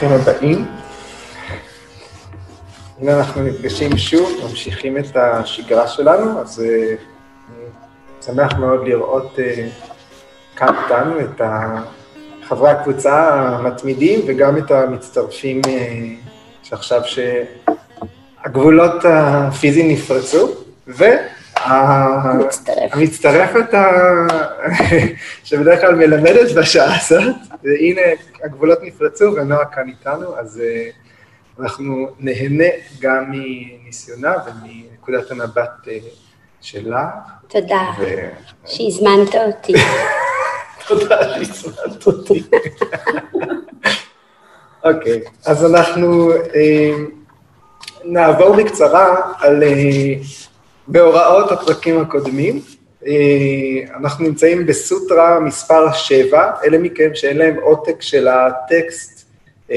ברוכים הבאים. הנה אנחנו נפגשים שוב, ממשיכים את השגרה שלנו, אז אה, שמח מאוד לראות אה, כאן איתנו את חברי הקבוצה המתמידים וגם את המצטרפים אה, שעכשיו שהגבולות הפיזיים נפרצו, ו... המצטרפת שבדרך כלל מלמדת בשעה הזאת, והנה הגבולות נפרצו ונועה כאן איתנו, אז אה, אנחנו נהנה גם מניסיונה ומנקודת המבט אה, שלה. תודה שהזמנת אותי. תודה שהזמנת אותי. אוקיי, אז אנחנו אה, נעבור בקצרה על בהוראות הפרקים הקודמים. אה, אנחנו נמצאים בסוטרה מספר 7, אלה מכם שאין להם עותק של הטקסט אה,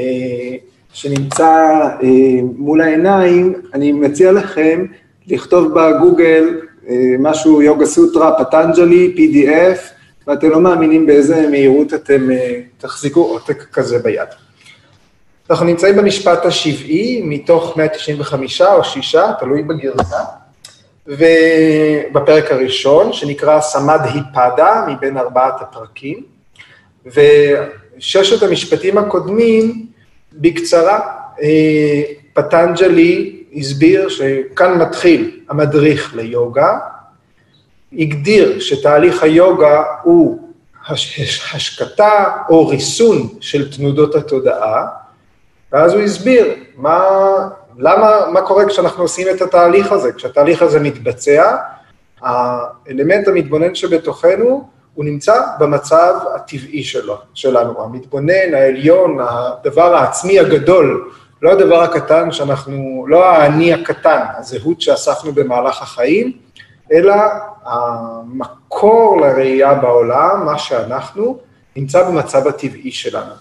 שנמצא אה, מול העיניים, אני מציע לכם לכתוב בגוגל משהו יוגה סוטרה, פטנג'לי, PDF, ואתם לא מאמינים באיזה מהירות אתם תחזיקו עותק כזה ביד. אנחנו נמצאים במשפט השבעי מתוך 195 או 6, תלוי בגרסה. ובפרק הראשון, שנקרא סמד היפדה, מבין ארבעת הפרקים, וששת המשפטים הקודמים, בקצרה, אה, פטנג'לי הסביר שכאן מתחיל המדריך ליוגה, הגדיר שתהליך היוגה הוא השקטה או ריסון של תנודות התודעה, ואז הוא הסביר מה למה, מה קורה כשאנחנו עושים את התהליך הזה? כשהתהליך הזה מתבצע, האלמנט המתבונן שבתוכנו, הוא נמצא במצב הטבעי שלו, שלנו. המתבונן, העליון, הדבר העצמי הגדול, לא הדבר הקטן שאנחנו, לא האני הקטן, הזהות שאספנו במהלך החיים, אלא המקור לראייה בעולם, מה שאנחנו, נמצא במצב הטבעי שלנו.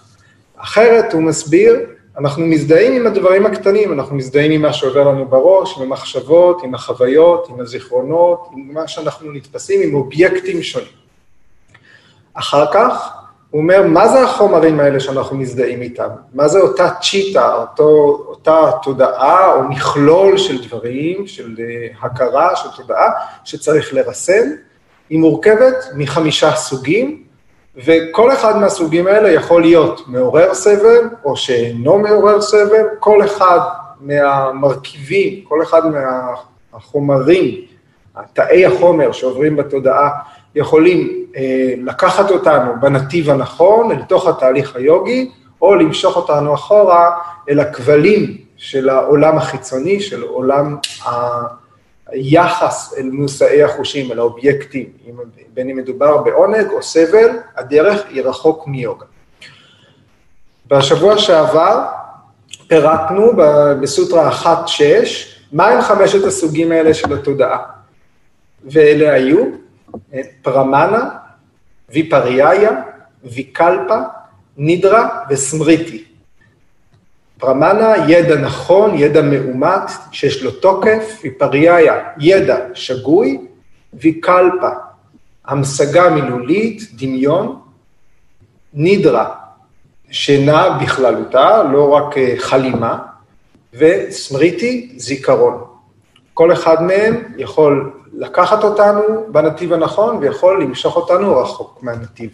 אחרת, הוא מסביר, אנחנו מזדהים עם הדברים הקטנים, אנחנו מזדהים עם מה שעובר לנו בראש, עם המחשבות, עם החוויות, עם הזיכרונות, עם מה שאנחנו נתפסים, עם אובייקטים שונים. אחר כך, הוא אומר, מה זה החומרים האלה שאנחנו מזדהים איתם? מה זה אותה צ'יטה, אותו, אותה תודעה או מכלול של דברים, של אה, הכרה, של תודעה, שצריך לרסן? היא מורכבת מחמישה סוגים, וכל אחד מהסוגים האלה יכול להיות מעורר סבל או שאינו מעורר סבל, כל אחד מהמרכיבים, כל אחד מהחומרים, תאי החומר שעוברים בתודעה, יכולים אה, לקחת אותנו בנתיב הנכון, אל תוך התהליך היוגי, או למשוך אותנו אחורה אל הכבלים של העולם החיצוני, של עולם היחס אל מושאי החושים, אל האובייקטים, בין אם מדובר בעונג או סבל, הדרך היא רחוק מיוגה. בשבוע שעבר פירטנו בסוטרה 1-6, מהם חמשת הסוגים האלה של התודעה. ואלה היו פרמנה, ויפריאיה, ויקלפה, נידרה וסמריטי. פרמנה, ידע נכון, ידע מאומת, שיש לו תוקף, ויפריאיה, ידע שגוי, ויקלפה, המשגה מילולית, דמיון, נידרה, שינה בכללותה, לא רק אה, חלימה, וסמריטי, זיכרון. כל אחד מהם יכול לקחת אותנו בנתיב הנכון ויכול למשוך אותנו רחוק מהנתיב.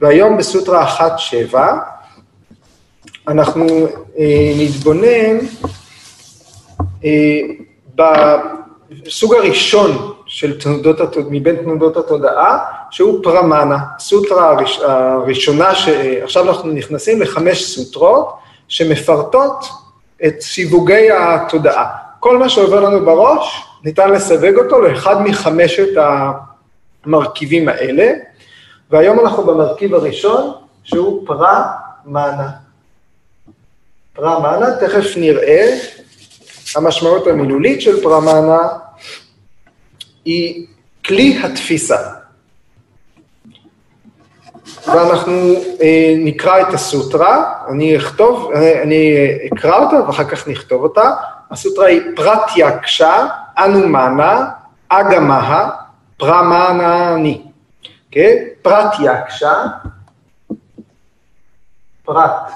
והיום בסוטרה 1.7 אנחנו אה, נתבונן אה, בסוג הראשון של תנודות, מבין תנודות התודעה, שהוא פרמנה, סוטרה הראש, הראשונה, ש... עכשיו אנחנו נכנסים לחמש סוטרות שמפרטות את סיווגי התודעה. כל מה שעובר לנו בראש, ניתן לסווג אותו לאחד מחמשת המרכיבים האלה, והיום אנחנו במרכיב הראשון, שהוא פרמנה. פרמנה, תכף נראה, המשמעות המילולית של פרמנה היא כלי התפיסה. ואנחנו אה, נקרא את הסוטרה, אני אכתוב, אה, אני אקרא אותה ואחר כך נכתוב אותה. הסוטרה היא פרטיה קשה, אנומנה, אגמהה, פרמנני. כן? פרטיה קשה, פרט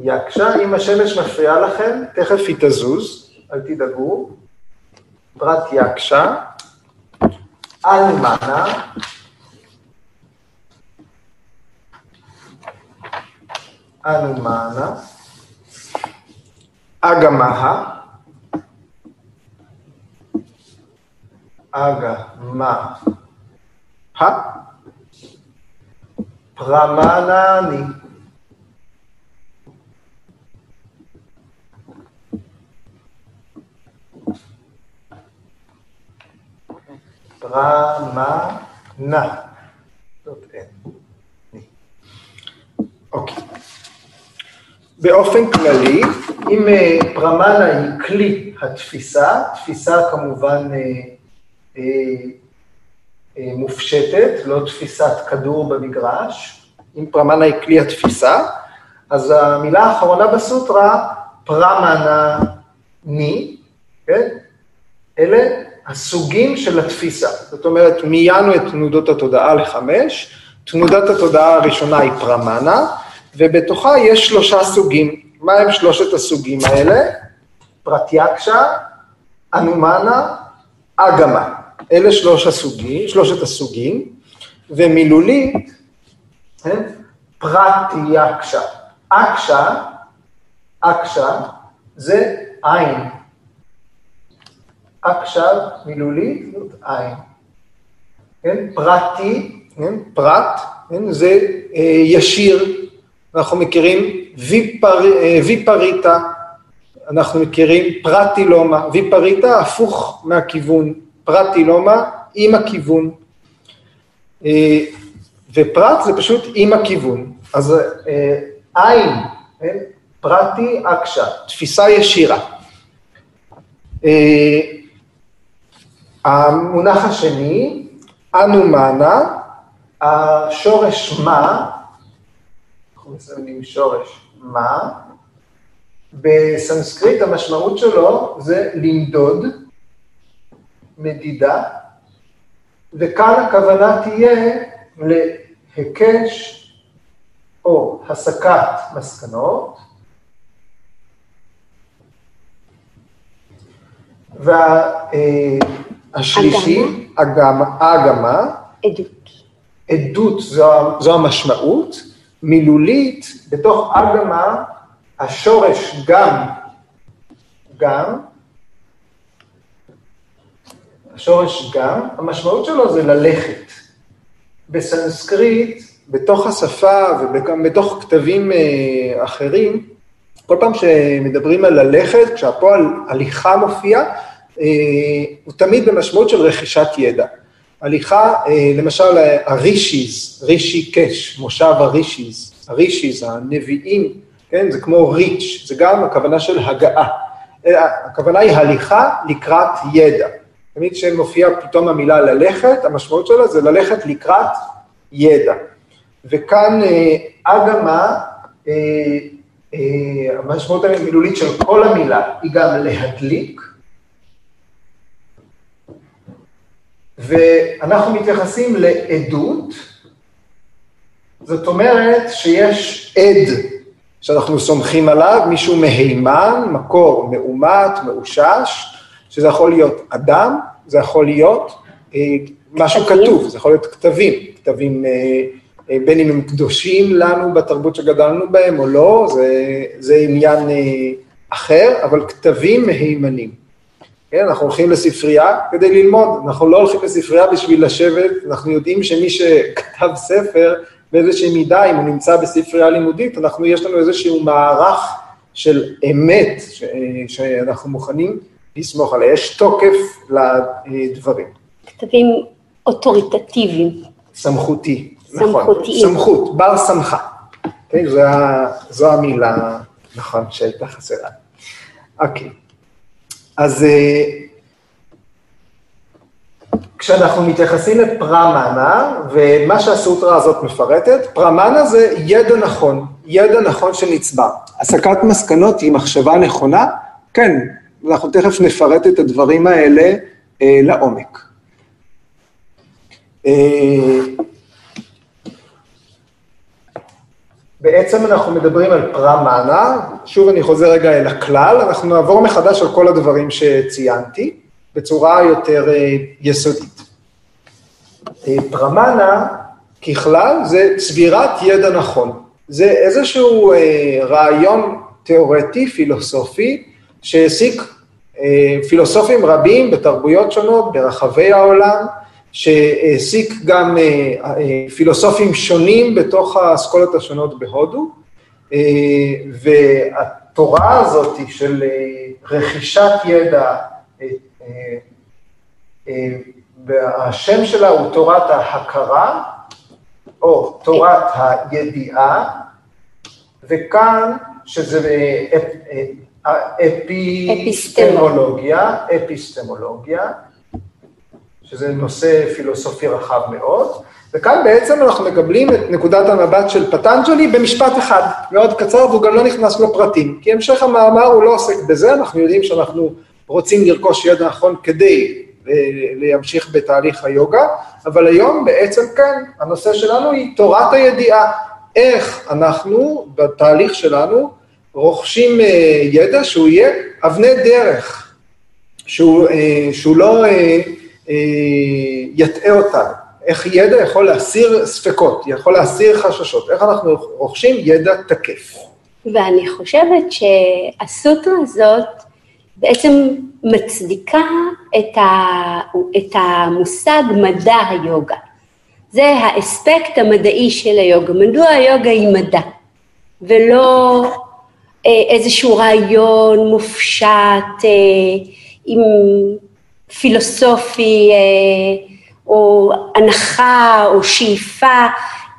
יקשה, אם השמש מפריעה לכם, תכף היא תזוז, אל תדאגו. פרט יקשה, אלמנה, אלמנה, אגמה, אגמה, פרמנני. פרמנה. זאת אין. אוקיי. באופן כללי, אם אה, פרמנה היא כלי התפיסה, תפיסה כמובן אה, אה, אה, מופשטת, לא תפיסת כדור במגרש, אם פרמנה היא כלי התפיסה, אז המילה האחרונה בסוטרה, פרמנה ני, כן? אלה הסוגים של התפיסה. זאת אומרת, מיינו את תנודות התודעה לחמש, תנודת התודעה הראשונה היא פרמנה, ובתוכה יש שלושה סוגים. מה הם שלושת הסוגים האלה? פרטיאקשה, אנומנה, אגמה. אלה שלוש הסוגים, שלושת הסוגים, ומילולית, כן? פרטיאקשה. אקשה, אקשה, זה עין. אקשה מילולית, זאת עין. כן? פרטי, כן? פרט, כן? זה אה, ישיר, אנחנו מכירים ויפר, אה, ויפריטה, אנחנו מכירים פרטילומה, ויפריטה הפוך מהכיוון, פרטילומה עם הכיוון, אה, ופרט זה פשוט עם הכיוון, אז אה, עין, כן? פרטי אקשה, תפיסה ישירה. המונח השני, אנומנה, השורש מה, אנחנו מסיימים שורש מה, בסנסקריט המשמעות שלו זה למדוד, מדידה, וכאן הכוונה תהיה להיקש או הסקת מסקנות, והשלישי, אגמה, עדות. עדות זו, זו המשמעות, מילולית, בתוך אגמה, השורש גם, גם, השורש גם, המשמעות שלו זה ללכת. בסנסקריט, בתוך השפה וגם בתוך כתבים אה, אחרים, כל פעם שמדברים על ללכת, כשהפועל הליכה מופיע, הוא תמיד במשמעות של רכישת ידע. הליכה, אה, למשל הרישיז, רישי קש, מושב הרישיז, הרישיז, הנביאים, כן, זה כמו ריץ', זה גם הכוונה של הגעה. הכוונה היא הליכה לקראת ידע. תמיד כשמופיע פתאום המילה ללכת, המשמעות שלה זה ללכת לקראת ידע. וכאן אה, אגמה, אה, המשמעות המילולית של כל המילה היא גם להדליק, ואנחנו מתייחסים לעדות, זאת אומרת שיש עד שאנחנו סומכים עליו, מישהו מהימן, מקור מאומת, מאושש, שזה יכול להיות אדם, זה יכול להיות אה, משהו. כתוב, זה יכול להיות כתבים, כתבים אה, אה, בין אם הם קדושים לנו בתרבות שגדלנו בהם או לא, זה, זה עניין אה, אחר, אבל כתבים מהימנים. כן, אנחנו הולכים לספרייה כדי ללמוד, אנחנו לא הולכים לספרייה בשביל לשבת, אנחנו יודעים שמי שכתב ספר, באיזושהי מידה, אם הוא נמצא בספרייה לימודית, אנחנו, יש לנו איזשהו מערך של אמת ש, שאנחנו מוכנים לסמוך עליה, יש תוקף לדברים. כתבים אוטוריטטיביים. סמכותי, נכון. סמכותיים. נכון, סמכות, בר סמכה. כן, זו, זו המילה, נכון, שהייתה חסרה. אוקיי. אז אה, כשאנחנו מתייחסים לפרמנה, ומה שהסוטרה הזאת מפרטת, פרמנה זה ידע נכון, ידע נכון שנצבר. הסקת מסקנות היא מחשבה נכונה, כן, אנחנו תכף נפרט את הדברים האלה אה, לעומק. אה, בעצם אנחנו מדברים על פרמנה, שוב אני חוזר רגע אל הכלל, אנחנו נעבור מחדש על כל הדברים שציינתי, בצורה יותר אה, יסודית. אה, פרמנה, ככלל, זה צבירת ידע נכון. זה איזשהו אה, רעיון תיאורטי, פילוסופי, שהעסיק פילוסופים רבים בתרבויות שונות ברחבי העולם, שהעסיק גם פילוסופים שונים בתוך האסכולות השונות בהודו, והתורה הזאת של רכישת ידע, והשם שלה הוא תורת ההכרה, או תורת הידיעה, וכאן, שזה אפיסטמולוגיה, אפיסטמולוגיה, שזה נושא פילוסופי רחב מאוד, וכאן בעצם אנחנו מקבלים את נקודת המבט של פטנג'לי במשפט אחד, מאוד קצר, והוא גם לא נכנס לפרטים, כי המשך המאמר הוא לא עוסק בזה, אנחנו יודעים שאנחנו רוצים לרכוש ידע נכון כדי להמשיך בתהליך היוגה, אבל היום בעצם כן, הנושא שלנו היא תורת הידיעה. איך אנחנו בתהליך שלנו רוכשים אה, ידע שהוא יהיה אבני דרך, שהוא, אה, שהוא לא אה, יטעה אותנו. איך ידע יכול להסיר ספקות, יכול להסיר חששות, איך אנחנו רוכשים ידע תקף. ואני חושבת שהסוטרה הזאת בעצם מצדיקה את, ה, את המושג מדע היוגה. זה האספקט המדעי של היוגה. מדוע היוגה היא מדע, ולא אה, איזשהו רעיון מופשט אה, עם פילוסופי אה, או הנחה או שאיפה,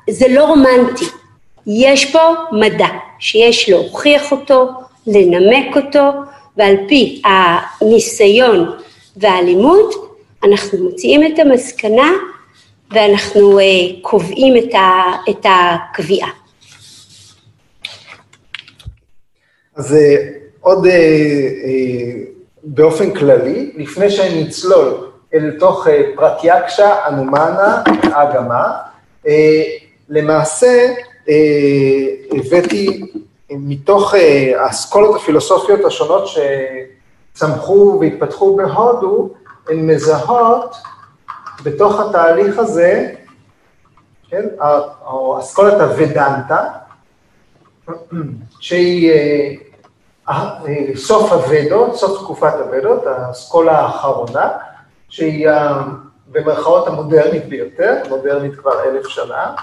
זה לא רומנטי. יש פה מדע שיש להוכיח אותו, לנמק אותו, ועל פי הניסיון והלימוד, אנחנו מוציאים את המסקנה ואנחנו uh, קובעים את, הקביעה. אז uh, עוד באופן כללי, לפני שנצלול אל תוך uh, פרטיאקשה, אנומנה, אגמה, uh, למעשה uh, הבאתי מתוך אה, האסכולות הפילוסופיות השונות שצמחו והתפתחו בהודו, הן מזהות בתוך התהליך הזה, כן, או אסכולת הוודנטה, שהיא אה, אה, סוף הוודות, סוף תקופת הוודות, האסכולה האחרונה, שהיא במרכאות המודרנית ביותר, מודרנית כבר אלף שנה,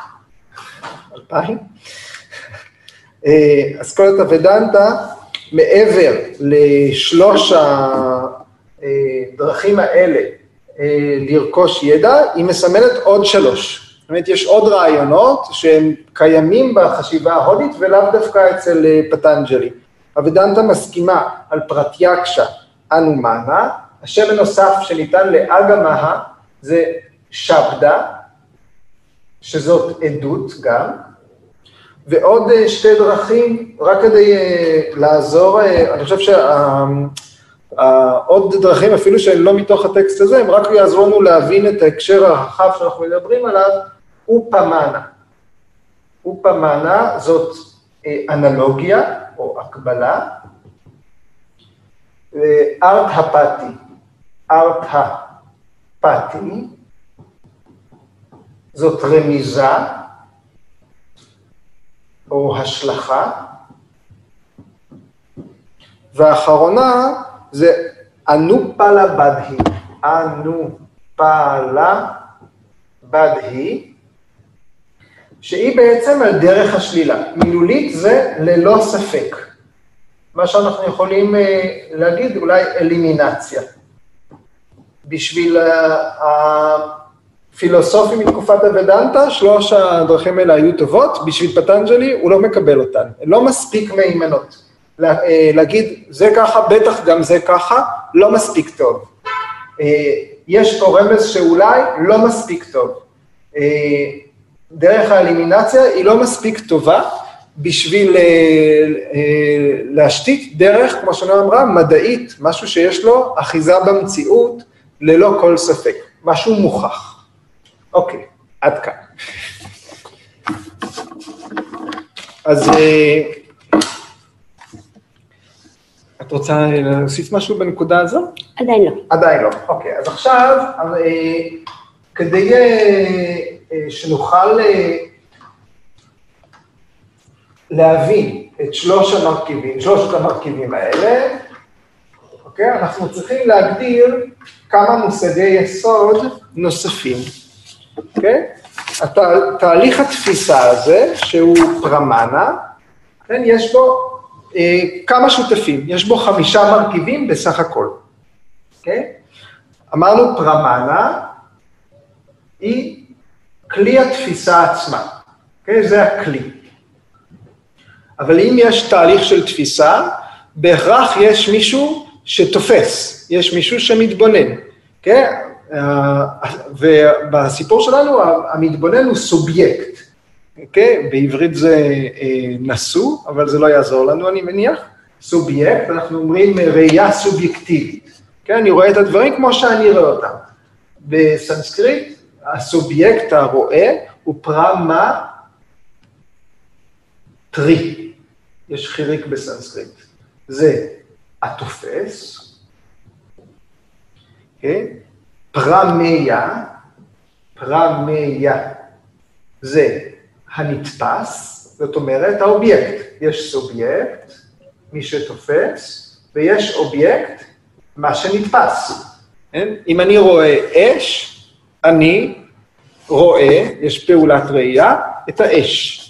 אלפיים. אה, אסכולת הוודנטה, מעבר לשלוש הדרכים האלה אה, לרכוש ידע, היא מסמלת עוד שלוש. זאת אומרת, יש עוד רעיונות שהם קיימים בחשיבה ההודית ולאו דווקא אצל אה, פטנג'לי. הוודנטה מסכימה על פרטיאקשה אנומנה, השם הנוסף שניתן לאגמהה זה שבדה, שזאת עדות גם, ועוד אה, שתי דרכים, רק כדי אה, לעזור, אה, אני חושב שעוד דרכים, אפילו שהן לא מתוך הטקסט הזה, הם רק יעזרו לנו להבין את ההקשר הרחב שאנחנו מדברים עליו, אופמנה. אופמנה זאת אנלוגיה או הקבלה, ארט הפתי, ארט הפתי, זאת רמיזה, או השלכה, והאחרונה זה אנופלה בדהי, אנופלה בדהי, שהיא בעצם על דרך השלילה. מילולית זה ללא ספק. מה שאנחנו יכולים אה, להגיד, אולי אלימינציה. בשביל פילוסופים מתקופת הוודנטה, שלוש הדרכים האלה היו טובות, בשביל פטנג'לי הוא לא מקבל אותן, לא מספיק מהימנות. אה, להגיד, זה ככה, בטח גם זה ככה, לא מספיק טוב. אה, יש פה רמז שאולי לא מספיק טוב. אה, דרך האלימינציה היא לא מספיק טובה בשביל להשתית דרך, כמו שנועה אמרה, מדעית, משהו שיש לו אחיזה במציאות ללא כל ספק, משהו מוכח. אוקיי, עד כאן. אז אה, את רוצה להוסיף משהו בנקודה הזו? עדיין לא. עדיין לא. אוקיי, אז עכשיו, אה, כדי אה, אה, שנוכל אה, להבין את שלוש המרכיבים, שלושת המרכיבים האלה, אוקיי? אנחנו צריכים להגדיר כמה מושגי יסוד נוספים, אוקיי? הת, תהליך התפיסה הזה, שהוא פרמנה, כן, יש בו אה, כמה שותפים, יש בו חמישה מרכיבים בסך הכל, אוקיי? אמרנו פרמנה היא כלי התפיסה עצמה, אוקיי? זה הכלי. אבל אם יש תהליך של תפיסה, בהכרח יש מישהו שתופס, יש מישהו שמתבונן, כן? ובסיפור שלנו המתבונן הוא סובייקט, כן? בעברית זה אה, נשוא, אבל זה לא יעזור לנו, אני מניח. סובייקט, אנחנו אומרים ראייה סובייקטיבית. כן, אני רואה את הדברים כמו שאני רואה אותם. בסנסקריט, הסובייקט הרואה הוא פרמטרי. יש חיריק בסנסקריט. זה התופס, כן? פרמיה, פרמיה זה הנתפס, זאת אומרת האובייקט. יש סובייקט, מי שתופס, ויש אובייקט, מה שנתפס. כן? אם אני רואה אש, אני רואה, יש פעולת ראייה, את האש.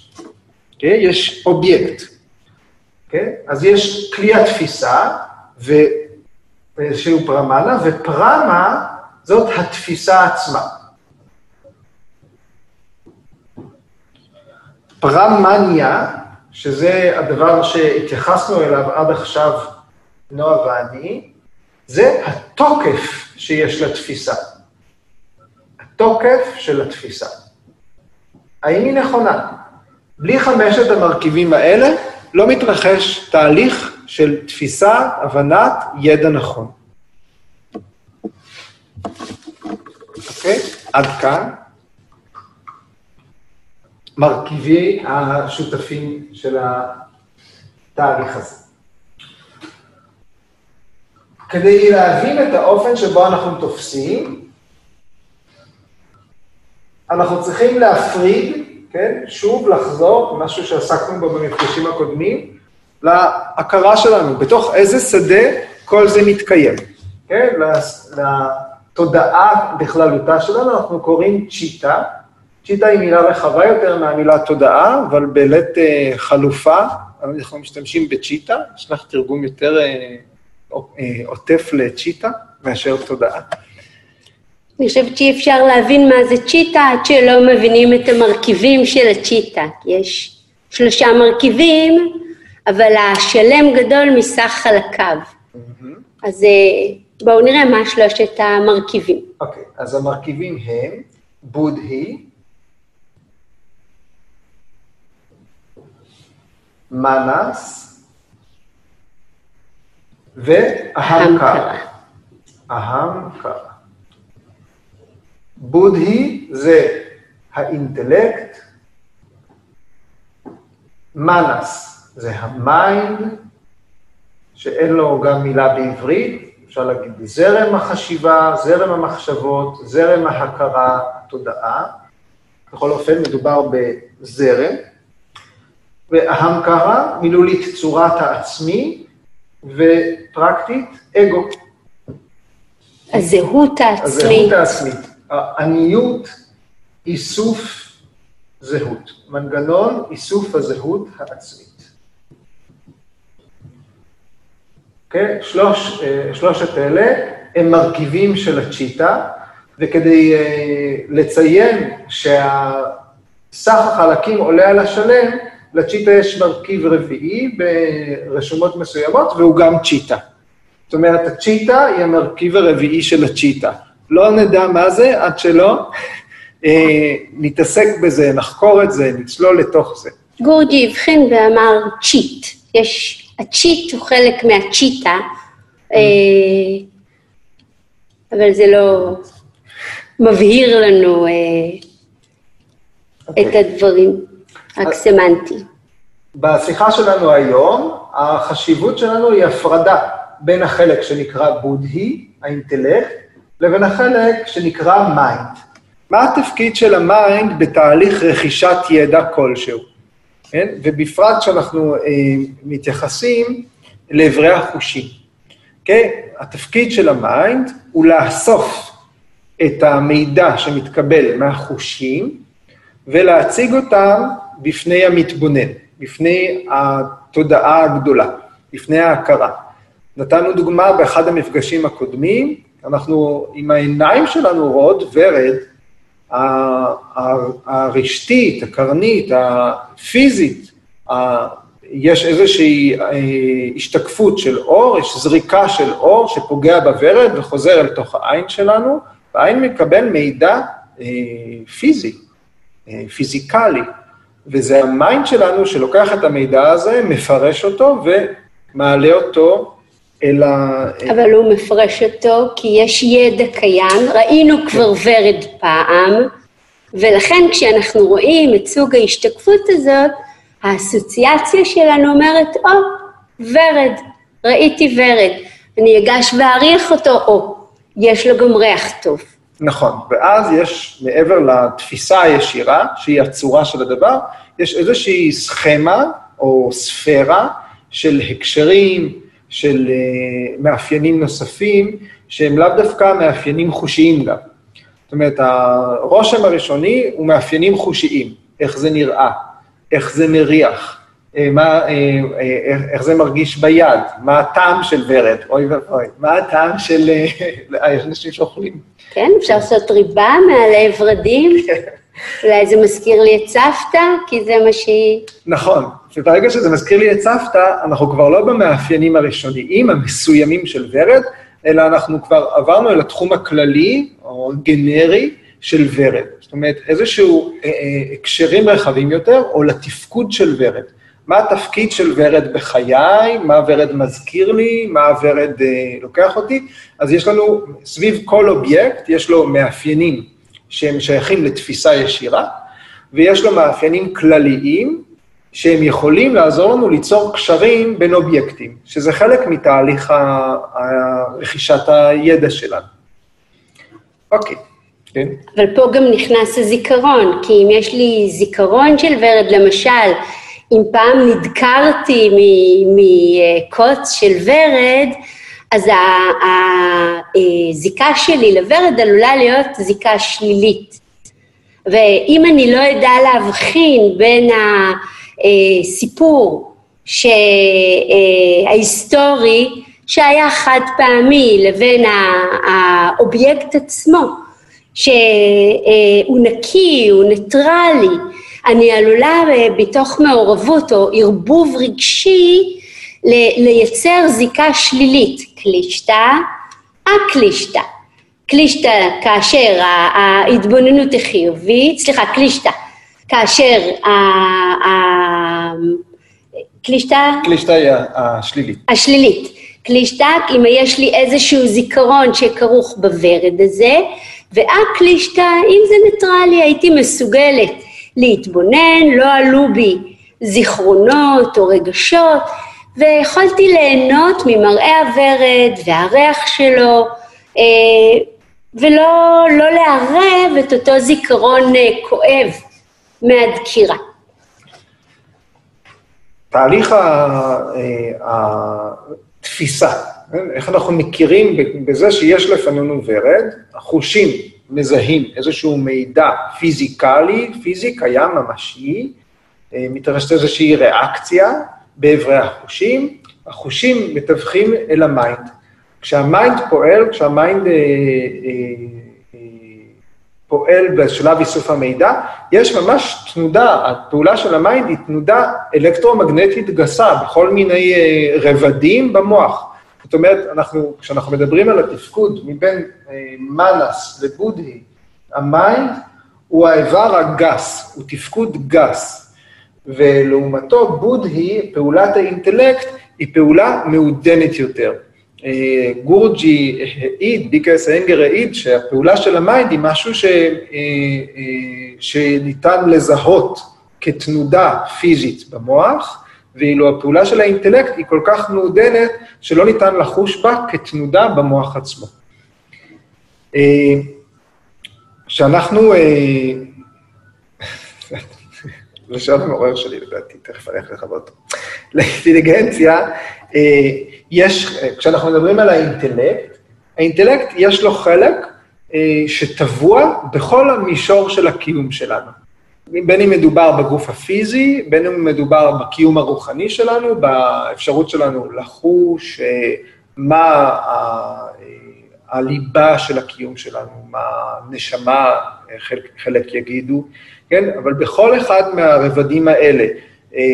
כן? יש אובייקט. כן? אז יש כלי התפיסה, ו... שהוא פרמנה, ופרמה זאת התפיסה עצמה. פרמניה, שזה הדבר שהתייחסנו אליו עד עכשיו, נועה ואני, זה התוקף שיש לתפיסה. התוקף של התפיסה. האם היא נכונה? בלי חמשת המרכיבים האלה, לא מתרחש תהליך של תפיסה, הבנת, ידע נכון. אוקיי? עד כאן. מרכיבי השותפים של התהליך הזה. כדי להבין את האופן שבו אנחנו תופסים, אנחנו צריכים להפריד כן? שוב לחזור, משהו שעסקנו בו במפגשים הקודמים, להכרה שלנו, בתוך איזה שדה כל זה מתקיים, כן? לתודעה בכללותה שלנו, אנחנו קוראים צ'יטה. צ'יטה היא מילה רחבה יותר מהמילה תודעה, אבל בלית אה, חלופה, אנחנו משתמשים בצ'יטה, יש לך תרגום יותר אה, אה, עוטף לצ'יטה מאשר תודעה. אני חושבת שאי אפשר להבין מה זה צ'יטה עד שלא מבינים את המרכיבים של הצ'יטה. יש שלושה מרכיבים, אבל השלם גדול מסך חלקיו. Mm-hmm. אז אה, בואו נראה מה שלושת המרכיבים. אוקיי, okay, אז המרכיבים הם בודהי, מנס ואהמקרה. אהמקרה. בודהי זה האינטלקט, מנס זה ה mind, שאין לו גם מילה בעברית, אפשר להגיד זרם החשיבה, זרם המחשבות, זרם ההכרה, התודעה. בכל אופן, מדובר בזרם. והמקרה, מילולית צורת העצמי, ופרקטית, אגו. הזהות העצמית. הזהות העצמית. העניות, איסוף זהות, מנגנון איסוף הזהות העצמית. אוקיי? שלוש, אה, שלושת אלה הם מרכיבים של הצ'יטה, וכדי אה, לציין שהסך החלקים עולה על השלם, לצ'יטה יש מרכיב רביעי ברשומות מסוימות, והוא גם צ'יטה. זאת אומרת, הצ'יטה היא המרכיב הרביעי של הצ'יטה. לא נדע מה זה עד שלא אה, נתעסק בזה, נחקור את זה, נצלול לתוך זה. גורג'י הבחין ואמר צ'יט. יש, הצ'יט הוא חלק מהצ'יטה, אה, אבל זה לא מבהיר לנו אה, okay. את אוקיי. הדברים, רק סמנטי. בשיחה שלנו היום, החשיבות שלנו היא הפרדה בין החלק שנקרא בודהי, האינטלקט, לבין החלק שנקרא mind. מה התפקיד של ה mind בתהליך רכישת ידע כלשהו? כן? ובפרט כשאנחנו אה, מתייחסים לאיברי החושים. כן? התפקיד של ה mind הוא לאסוף את המידע שמתקבל מהחושים ולהציג אותם בפני המתבונן, בפני התודעה הגדולה, בפני ההכרה. נתנו דוגמה באחד המפגשים הקודמים, אנחנו עם העיניים שלנו רואות ורד, הרשתית, הקרנית, הפיזית, יש איזושהי אה, השתקפות של אור, יש זריקה של אור שפוגע בוורד וחוזר אל תוך העין שלנו, והעין מקבל מידע אה, פיזי, אה, פיזיקלי, וזה ה mind שלנו שלוקח את המידע הזה, מפרש אותו ומעלה אותו אל ה... אבל הוא מפרש אותו כי יש ידע קיים, ראינו כבר ורד פעם, ולכן כשאנחנו רואים את סוג ההשתקפות הזאת, האסוציאציה שלנו אומרת, או, ורד, ראיתי ורד, אני אגש ואריח אותו, או, יש לו גם ריח טוב. נכון, ואז יש, מעבר לתפיסה הישירה, שהיא הצורה של הדבר, יש איזושהי סכמה או ספירה של הקשרים, של uh, מאפיינים נוספים, שהם לאו דווקא מאפיינים חושיים גם. זאת אומרת, הרושם הראשוני הוא מאפיינים חושיים, איך זה נראה, איך זה מריח, אה, מה, אה, איך, איך זה מרגיש ביד, מה הטעם של ורד, אוי ואבוי, מה הטעם של אנשים שאוכלים. כן, אפשר לעשות ריבה מעלי ורדים. אולי זה מזכיר לי את סבתא, כי זה מה שהיא... נכון, וברגע שזה מזכיר לי את סבתא, אנחנו כבר לא במאפיינים הראשוניים המסוימים של ורד, אלא אנחנו כבר עברנו אל התחום הכללי, או גנרי, של ורד. זאת אומרת, איזשהו אה, אה, הקשרים רחבים יותר, או לתפקוד של ורד. מה התפקיד של ורד בחיי, מה ורד מזכיר לי, מה ורד אה, לוקח אותי. אז יש לנו, סביב כל אובייקט, יש לו מאפיינים שהם שייכים לתפיסה ישירה, ויש לו מאפיינים כלליים, שהם יכולים לעזור לנו ליצור קשרים בין אובייקטים, שזה חלק מתהליך רכישת הידע שלנו. אוקיי, כן. אבל פה גם נכנס הזיכרון, כי אם יש לי זיכרון של ורד, למשל, אם פעם נדקרתי מקוץ של ורד, אז הזיקה שלי לוורד עלולה להיות זיקה שלילית. ואם אני לא אדע להבחין בין הסיפור ההיסטורי שהיה חד פעמי לבין האובייקט עצמו, שהוא נקי, הוא ניטרלי, אני עלולה בתוך מעורבות או ערבוב רגשי לייצר זיקה שלילית, קלישתא, אקלישתא. קלישתא כאשר ההתבוננות היא חיובית, סליחה, קלישתא, כאשר קלישתא... קלישתא היא השלילית. השלילית. קלישתא, אם יש לי איזשהו זיכרון שכרוך בוורד הזה, ואקלישתא, אם זה ניטרלי, הייתי מסוגלת להתבונן, לא עלו בי זיכרונות או רגשות, ויכולתי ליהנות ממראה הוורד והריח שלו, אה, ולא לא לערב את אותו זיכרון אה, כואב מהדקירה. תהליך התפיסה, כן? איך אנחנו מכירים בזה שיש לפנינו ורד, החושים מזהים איזשהו מידע פיזיקלי, פיזי קיים, ממשי, אה, מתרחשת איזושהי ריאקציה באברי החושים, החושים מתווכים אל ה mind. כשה mind פועל, כשה mind אה, אה, אה, פועל בשלב איסוף המידע, יש ממש תנודה, הפעולה של ה mind היא תנודה אלקטרומגנטית גסה בכל מיני אה, רבדים במוח. זאת אומרת, אנחנו, כשאנחנו מדברים על התפקוד מבין אה, מנס לבודהי, ה mind הוא האיבר הגס, הוא תפקוד גס, ולעומתו בודהי, פעולת האינטלקט, היא פעולה מעודנת יותר. אה, גורוג'י העיד, בי.קי.אס איינגר העיד, שהפעולה של ה mind היא משהו ש, אה, שניתן לזהות כתנודה פיזית במוח, ואילו הפעולה של האינטלקט היא כל כך מעודנת, שלא ניתן לחוש בה כתנודה במוח עצמו. כשאנחנו... השעון המעורר שלי לדעתי, תכף אני הולך לכבות. לאינטליגנציה, יש, כשאנחנו מדברים על האינטלקט, האינטלקט יש לו חלק שטבוע בכל המישור של הקיום שלנו. בין אם מדובר בגוף הפיזי, בין אם מדובר בקיום הרוחני שלנו, באפשרות שלנו לחוש מה. הליבה של הקיום שלנו, מה הנשמה, חלק, חלק יגידו, כן? אבל בכל אחד מהרבדים האלה,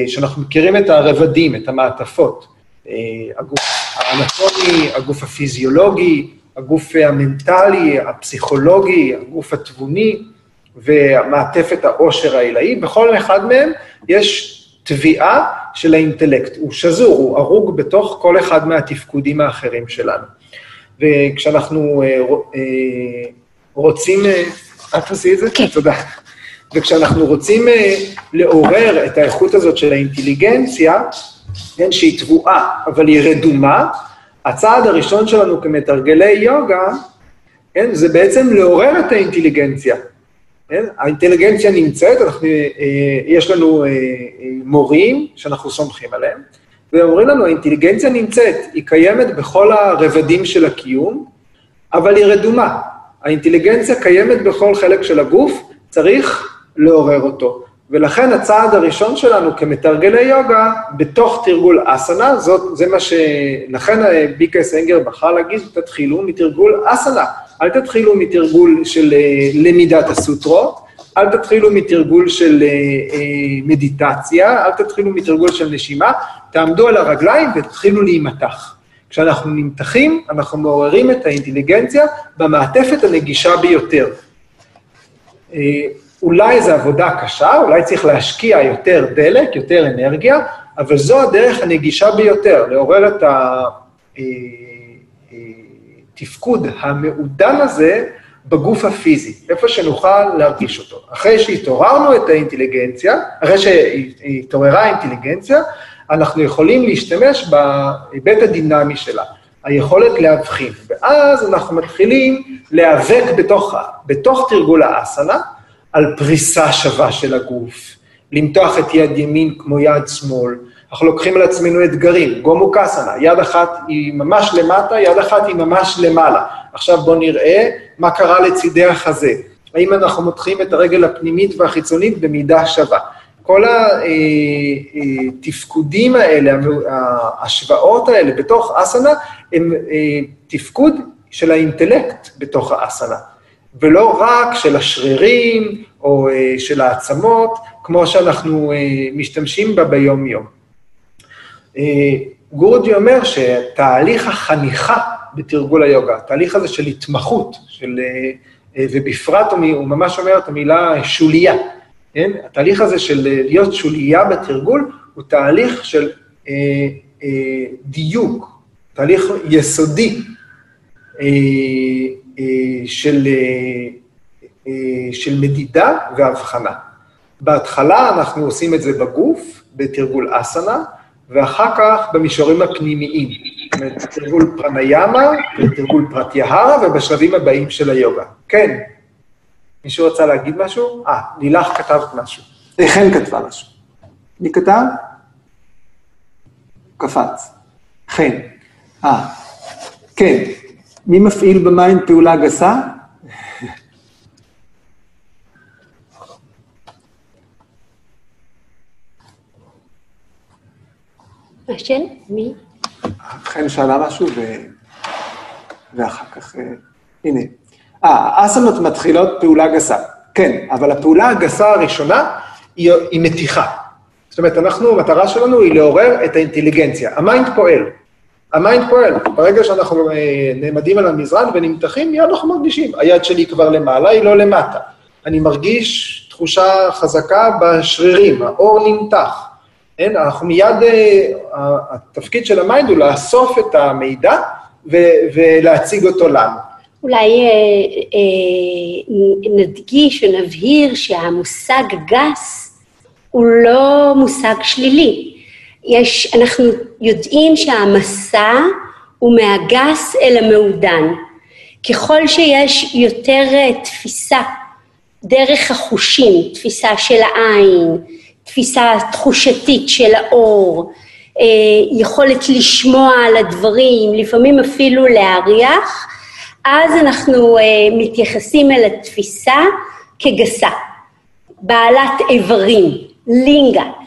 שאנחנו מכירים את הרבדים, את המעטפות, הגוף האנטומי, הגוף הפיזיולוגי, הגוף המנטלי, הפסיכולוגי, הגוף התבוני ומעטפת העושר העילאי, בכל אחד מהם יש תביעה של האינטלקט. הוא שזור, הוא הרוג בתוך כל אחד מהתפקודים האחרים שלנו. וכשאנחנו אה, אה, רוצים... אה, את תעשי את זה? כן. תודה. וכשאנחנו רוצים לעורר את האיכות הזאת של האינטליגנציה, כן, שהיא תבואה, אבל היא רדומה, הצעד הראשון שלנו כמתרגלי יוגה, כן, זה בעצם לעורר את האינטליגנציה. כן? האינטליגנציה נמצאת, אנחנו, יש לנו מורים שאנחנו סומכים עליהם, ואומרים לנו, האינטליגנציה נמצאת, היא קיימת בכל הרבדים של הקיום, אבל היא רדומה. האינטליגנציה קיימת בכל חלק של הגוף, צריך לעורר אותו. ולכן הצעד הראשון שלנו כמתרגלי יוגה, בתוך תרגול אסנה, זאת, זה מה ש... לכן ביקס אנגר בחר להגיד, תתחילו מתרגול אסנה. אל תתחילו מתרגול של אה, למידת הסוטרות, אל תתחילו מתרגול של אה, אה, מדיטציה, אל תתחילו מתרגול של נשימה, תעמדו על הרגליים ותתחילו להימתח. כשאנחנו נמתחים, אנחנו מעוררים את האינטליגנציה במעטפת הנגישה ביותר. אה, אולי זו עבודה קשה, אולי צריך להשקיע יותר דלק, יותר אנרגיה, אבל זו הדרך הנגישה ביותר, לעורר את התפקוד המעודן הזה בגוף הפיזי, איפה שנוכל להרגיש אותו. אחרי שהתעוררנו את האינטליגנציה, אחרי שהתעוררה האינטליגנציה, אנחנו יכולים להשתמש בהיבט הדינמי שלה, היכולת להבחין. ואז אנחנו מתחילים להיאבק בתוך, בתוך תרגול האסנה על פריסה שווה של הגוף, למתוח את יד ימין כמו יד שמאל. אנחנו לוקחים על עצמנו אתגרים, גומו קאסנה, יד אחת היא ממש למטה, יד אחת היא ממש למעלה. עכשיו בואו נראה מה קרה לצידי החזה. האם אנחנו מותחים את הרגל הפנימית והחיצונית במידה שווה. כל התפקודים האלה, ההשוואות האלה בתוך אסנה, הם אה, תפקוד של האינטלקט בתוך האסנה, ולא רק של השרירים או אה, של העצמות, כמו שאנחנו אה, משתמשים בה ביום-יום. גורדי אומר שתהליך החניכה בתרגול היוגה, התהליך הזה של התמחות, של, ובפרט הוא ממש אומר את המילה שוליה, כן? התהליך הזה של להיות שוליה בתרגול הוא תהליך של אה, אה, דיוק, תהליך יסודי אה, אה, של, אה, אה, של מדידה והבחנה. בהתחלה אנחנו עושים את זה בגוף, בתרגול אסנה, ואחר כך במישורים הפנימיים, זאת אומרת, בתרגול פרניאמה, בתרגול פרטיהרה ובשלבים הבאים של היוגה. כן. מישהו רצה להגיד משהו? אה, לילך כתבת משהו. חן כתבה משהו. מי כתב? קפץ. חן. אה, כן. מי מפעיל במים פעולה גסה? השאלה? מי? חן שאלה משהו, ו... ואחר כך, אה, הנה. אה, האסנות מתחילות פעולה גסה. כן, אבל הפעולה הגסה הראשונה היא, היא מתיחה. זאת אומרת, אנחנו, המטרה שלנו היא לעורר את האינטליגנציה. ה mind פועל. ה mind פועל. ברגע שאנחנו אה, נעמדים על המזרן ונמתחים, מיד אנחנו מרגישים. היד שלי כבר למעלה, היא לא למטה. אני מרגיש תחושה חזקה בשרירים, העור נמתח. אין, אנחנו מיד, אה, התפקיד של ה mind הוא לאסוף את המידע ולהציג אותו לנו. אולי אה, אה, נדגיש ונבהיר שהמושג גס הוא לא מושג שלילי. יש, אנחנו יודעים שהמסע הוא מהגס אל המעודן. ככל שיש יותר אה, תפיסה דרך החושים, תפיסה של העין, תפיסה תחושתית של האור, אה, יכולת לשמוע על הדברים, לפעמים אפילו להריח, אז אנחנו אה, מתייחסים אל התפיסה כגסה, בעלת איברים, לינגה.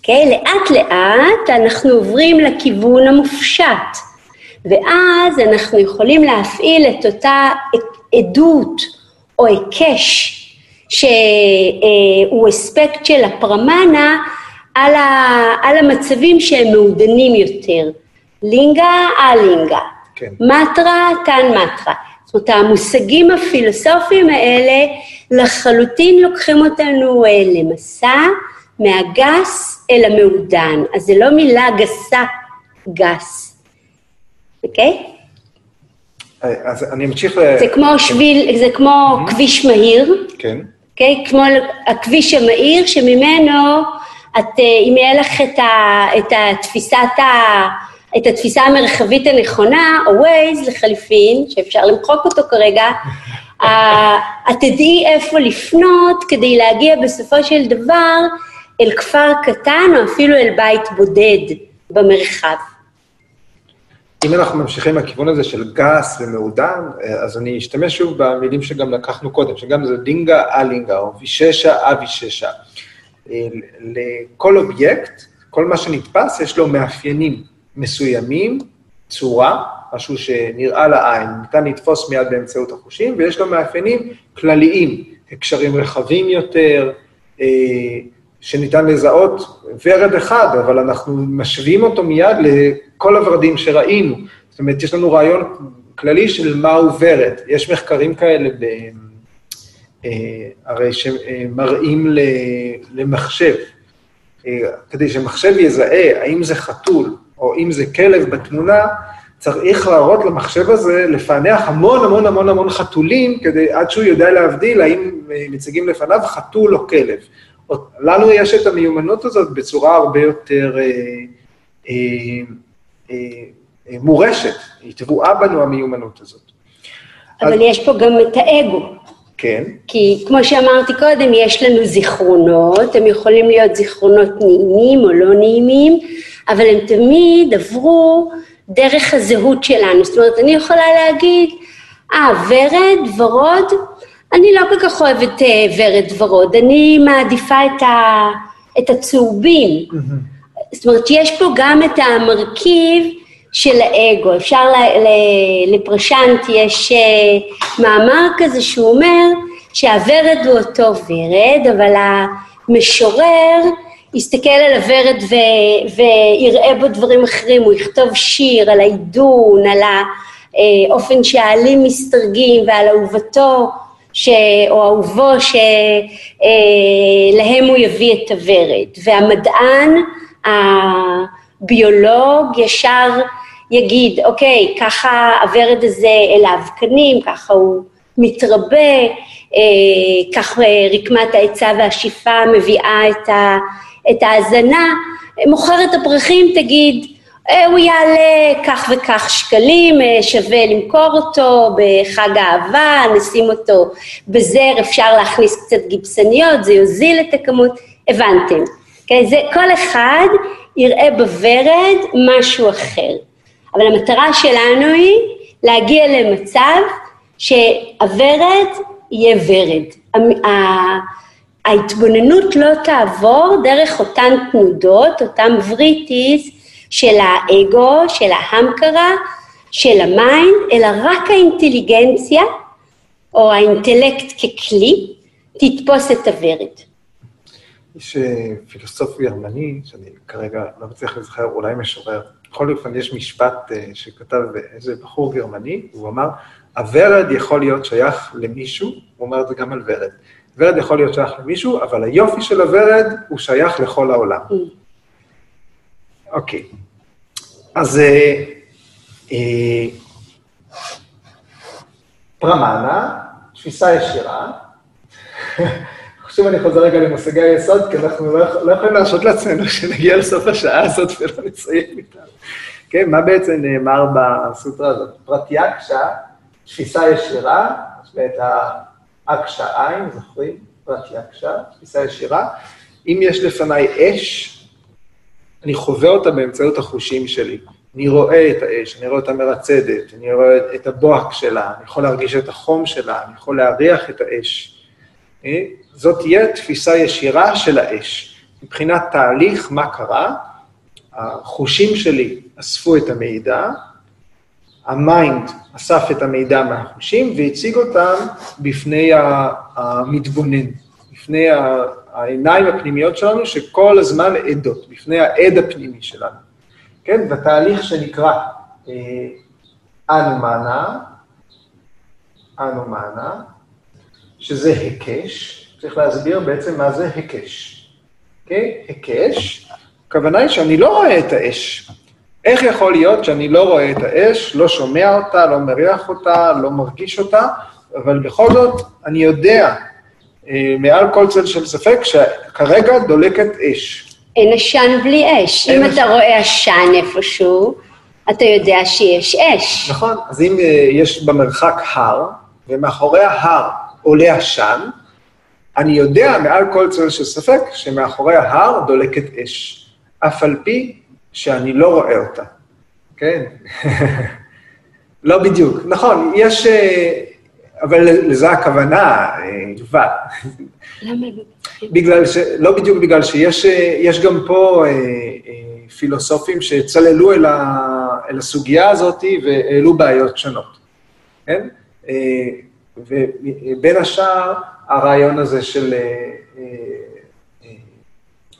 Okay, אוקיי? לאט לאט אנחנו עוברים לכיוון המופשט, ואז אנחנו יכולים להפעיל את אותה עדות או היקש שהוא אספקט של הפרמנה על, ה, על המצבים שהם מעודנים יותר. לינגה, א-לינגה. כן. מטרה, תן מטרה. זאת אומרת, המושגים הפילוסופיים האלה לחלוטין לוקחים אותנו אה, למסע מהגס אל המעודן. אז זה לא מילה גסה, גס, אוקיי? אז אני אמשיך ל... זה כמו שביל, זה כמו. כביש מהיר. כן. אוקיי? כמו הכביש המהיר, שממנו את, אה, אם יהיה לך את, ה, את, התפיסת ה, את התפיסה המרחבית הנכונה, או Waze לחליפין, שאפשר למחוק אותו כרגע, את תדעי איפה לפנות כדי להגיע בסופו של דבר אל כפר קטן או אפילו אל בית בודד במרחב. אם אנחנו ממשיכים מהכיוון הזה של גס ומעודן, אז אני אשתמש שוב במילים שגם לקחנו קודם, שגם זה דינגה אלינגה, או ויששה אביששה. לכל אובייקט, כל מה שנתפס, יש לו מאפיינים מסוימים, צורה, משהו שנראה לעין, ניתן לתפוס מיד באמצעות החושים, ויש לו מאפיינים כלליים, הקשרים רחבים יותר, אה, שניתן לזהות ורד אחד, אבל אנחנו משווים אותו מיד לכל הורדים שראינו. זאת אומרת, יש לנו רעיון כללי של מהו ורד. יש מחקרים כאלה, ב, אה, הרי שמראים למחשב, אה, כדי שמחשב יזהה האם זה חתול או אם זה כלב בתמונה, צריך להראות למחשב הזה לפענח המון המון המון המון חתולים, כדי, עד שהוא יודע להבדיל האם אה, מציגים לפניו חתול או כלב. לנו יש את המיומנות הזאת בצורה הרבה יותר אה, אה, אה, מורשת, היא טבועה בנו המיומנות הזאת. אבל אז... יש פה גם את האגו. כן. כי כמו שאמרתי קודם, יש לנו זיכרונות, הם יכולים להיות זיכרונות נעימים או לא נעימים, אבל הם תמיד עברו דרך הזהות שלנו. זאת אומרת, אני יכולה להגיד, אה, ורד, ורוד, אני לא כל כך אוהבת ורד ורוד, אני מעדיפה את, ה, את הצהובים. Mm-hmm. זאת אומרת, יש פה גם את המרכיב של האגו. אפשר, ל, ל, לפרשנט יש uh, מאמר כזה שהוא אומר שהוורד הוא אותו ורד, אבל המשורר יסתכל על הוורד ו, ויראה בו דברים אחרים, הוא יכתוב שיר על העידון, על האופן אה, שהעלים מסתרגים ועל אהובתו. ש... או אהובו שלהם הוא יביא את הוורד. והמדען, הביולוג, ישר יגיד, אוקיי, ככה הוורד הזה אל האבקנים, ככה הוא מתרבה, אה, כך רקמת העצה והשיפה מביאה את, ה, את ההזנה. מוכרת הפרחים תגיד, אה, הוא יעלה כך וכך שקלים, אה, שווה למכור אותו בחג האהבה, נשים אותו בזר, אפשר להכניס קצת גיבסניות, זה יוזיל את הכמות, הבנתם. כן, זה, כל אחד יראה בוורד משהו אחר. אבל המטרה שלנו היא להגיע למצב שהוורד יהיה ורד. ההתבוננות לא תעבור דרך אותן תנודות, אותן וריטיס, של האגו, של ההמקרה, של ה mind, אלא רק האינטליגנציה, או האינטלקט ככלי, תתפוס את הוורד. יש אה, פילוסוף גרמני, שאני כרגע לא מצליח להיזכר, אולי משורר, בכל אופן יש משפט אה, שכתב איזה בחור גרמני, הוא אמר, הוורד יכול להיות שייך למישהו, הוא אומר את זה גם על ורד, ורד יכול להיות שייך למישהו, אבל היופי של הוורד הוא שייך לכל העולם. Mm. אוקיי. אז אה, אה, פרמנה, תפיסה ישירה, שוב אני חוזר רגע למושגי היסוד, כי אנחנו לא, לא יכולים להרשות לעצמנו שנגיע לסוף השעה הזאת ולא נסיים איתה. כן, מה בעצם נאמר בסוטרה הזאת? פרטיאקשה, תפיסה ישירה, יש את האקשה עין, זוכרים? פרטיאקשה, תפיסה ישירה. אם יש לפניי אש, אני חווה אותה באמצעות החושים שלי. אני רואה את האש, אני רואה אותה מרצדת, אני רואה את הבוהק שלה, אני יכול להרגיש את החום שלה, אני יכול להריח את האש. אה? זאת תהיה תפיסה ישירה של האש. מבחינת תהליך, מה קרה? החושים שלי אספו את המידע, ה mind אסף את המידע מהחושים והציג אותם בפני המתבונן, בפני העיניים הפנימיות שלנו, שכל הזמן עדות, בפני העד הפנימי שלנו. כן? בתהליך שנקרא אה, אנומנה, אנומנה, שזה היקש, צריך להסביר בעצם מה זה היקש. אוקיי? היקש, הכוונה היא שאני לא רואה את האש. איך יכול להיות שאני לא רואה את האש, לא שומע אותה, לא מריח אותה, לא מרגיש אותה, אבל בכל זאת אני יודע מעל כל צל של ספק שכרגע דולקת אש. אין עשן בלי אש. אם אתה רואה עשן איפשהו, אתה יודע שיש אש. נכון, אז אם אה, יש במרחק הר, ומאחורי ההר עולה עשן, אני יודע מעל כל צל של ספק שמאחורי ההר דולקת אש, אף על פי שאני לא רואה אותה, כן? לא בדיוק. נכון, יש... אה, אבל לזה הכוונה, יובל. למה? בגלל ש... לא בדיוק בגלל שיש אה, גם פה אה, אה, פילוסופים שצללו אל, ה, אל הסוגיה הזאת והעלו בעיות שונות, כן? אה, ובין השאר, הרעיון הזה של... אה, אה,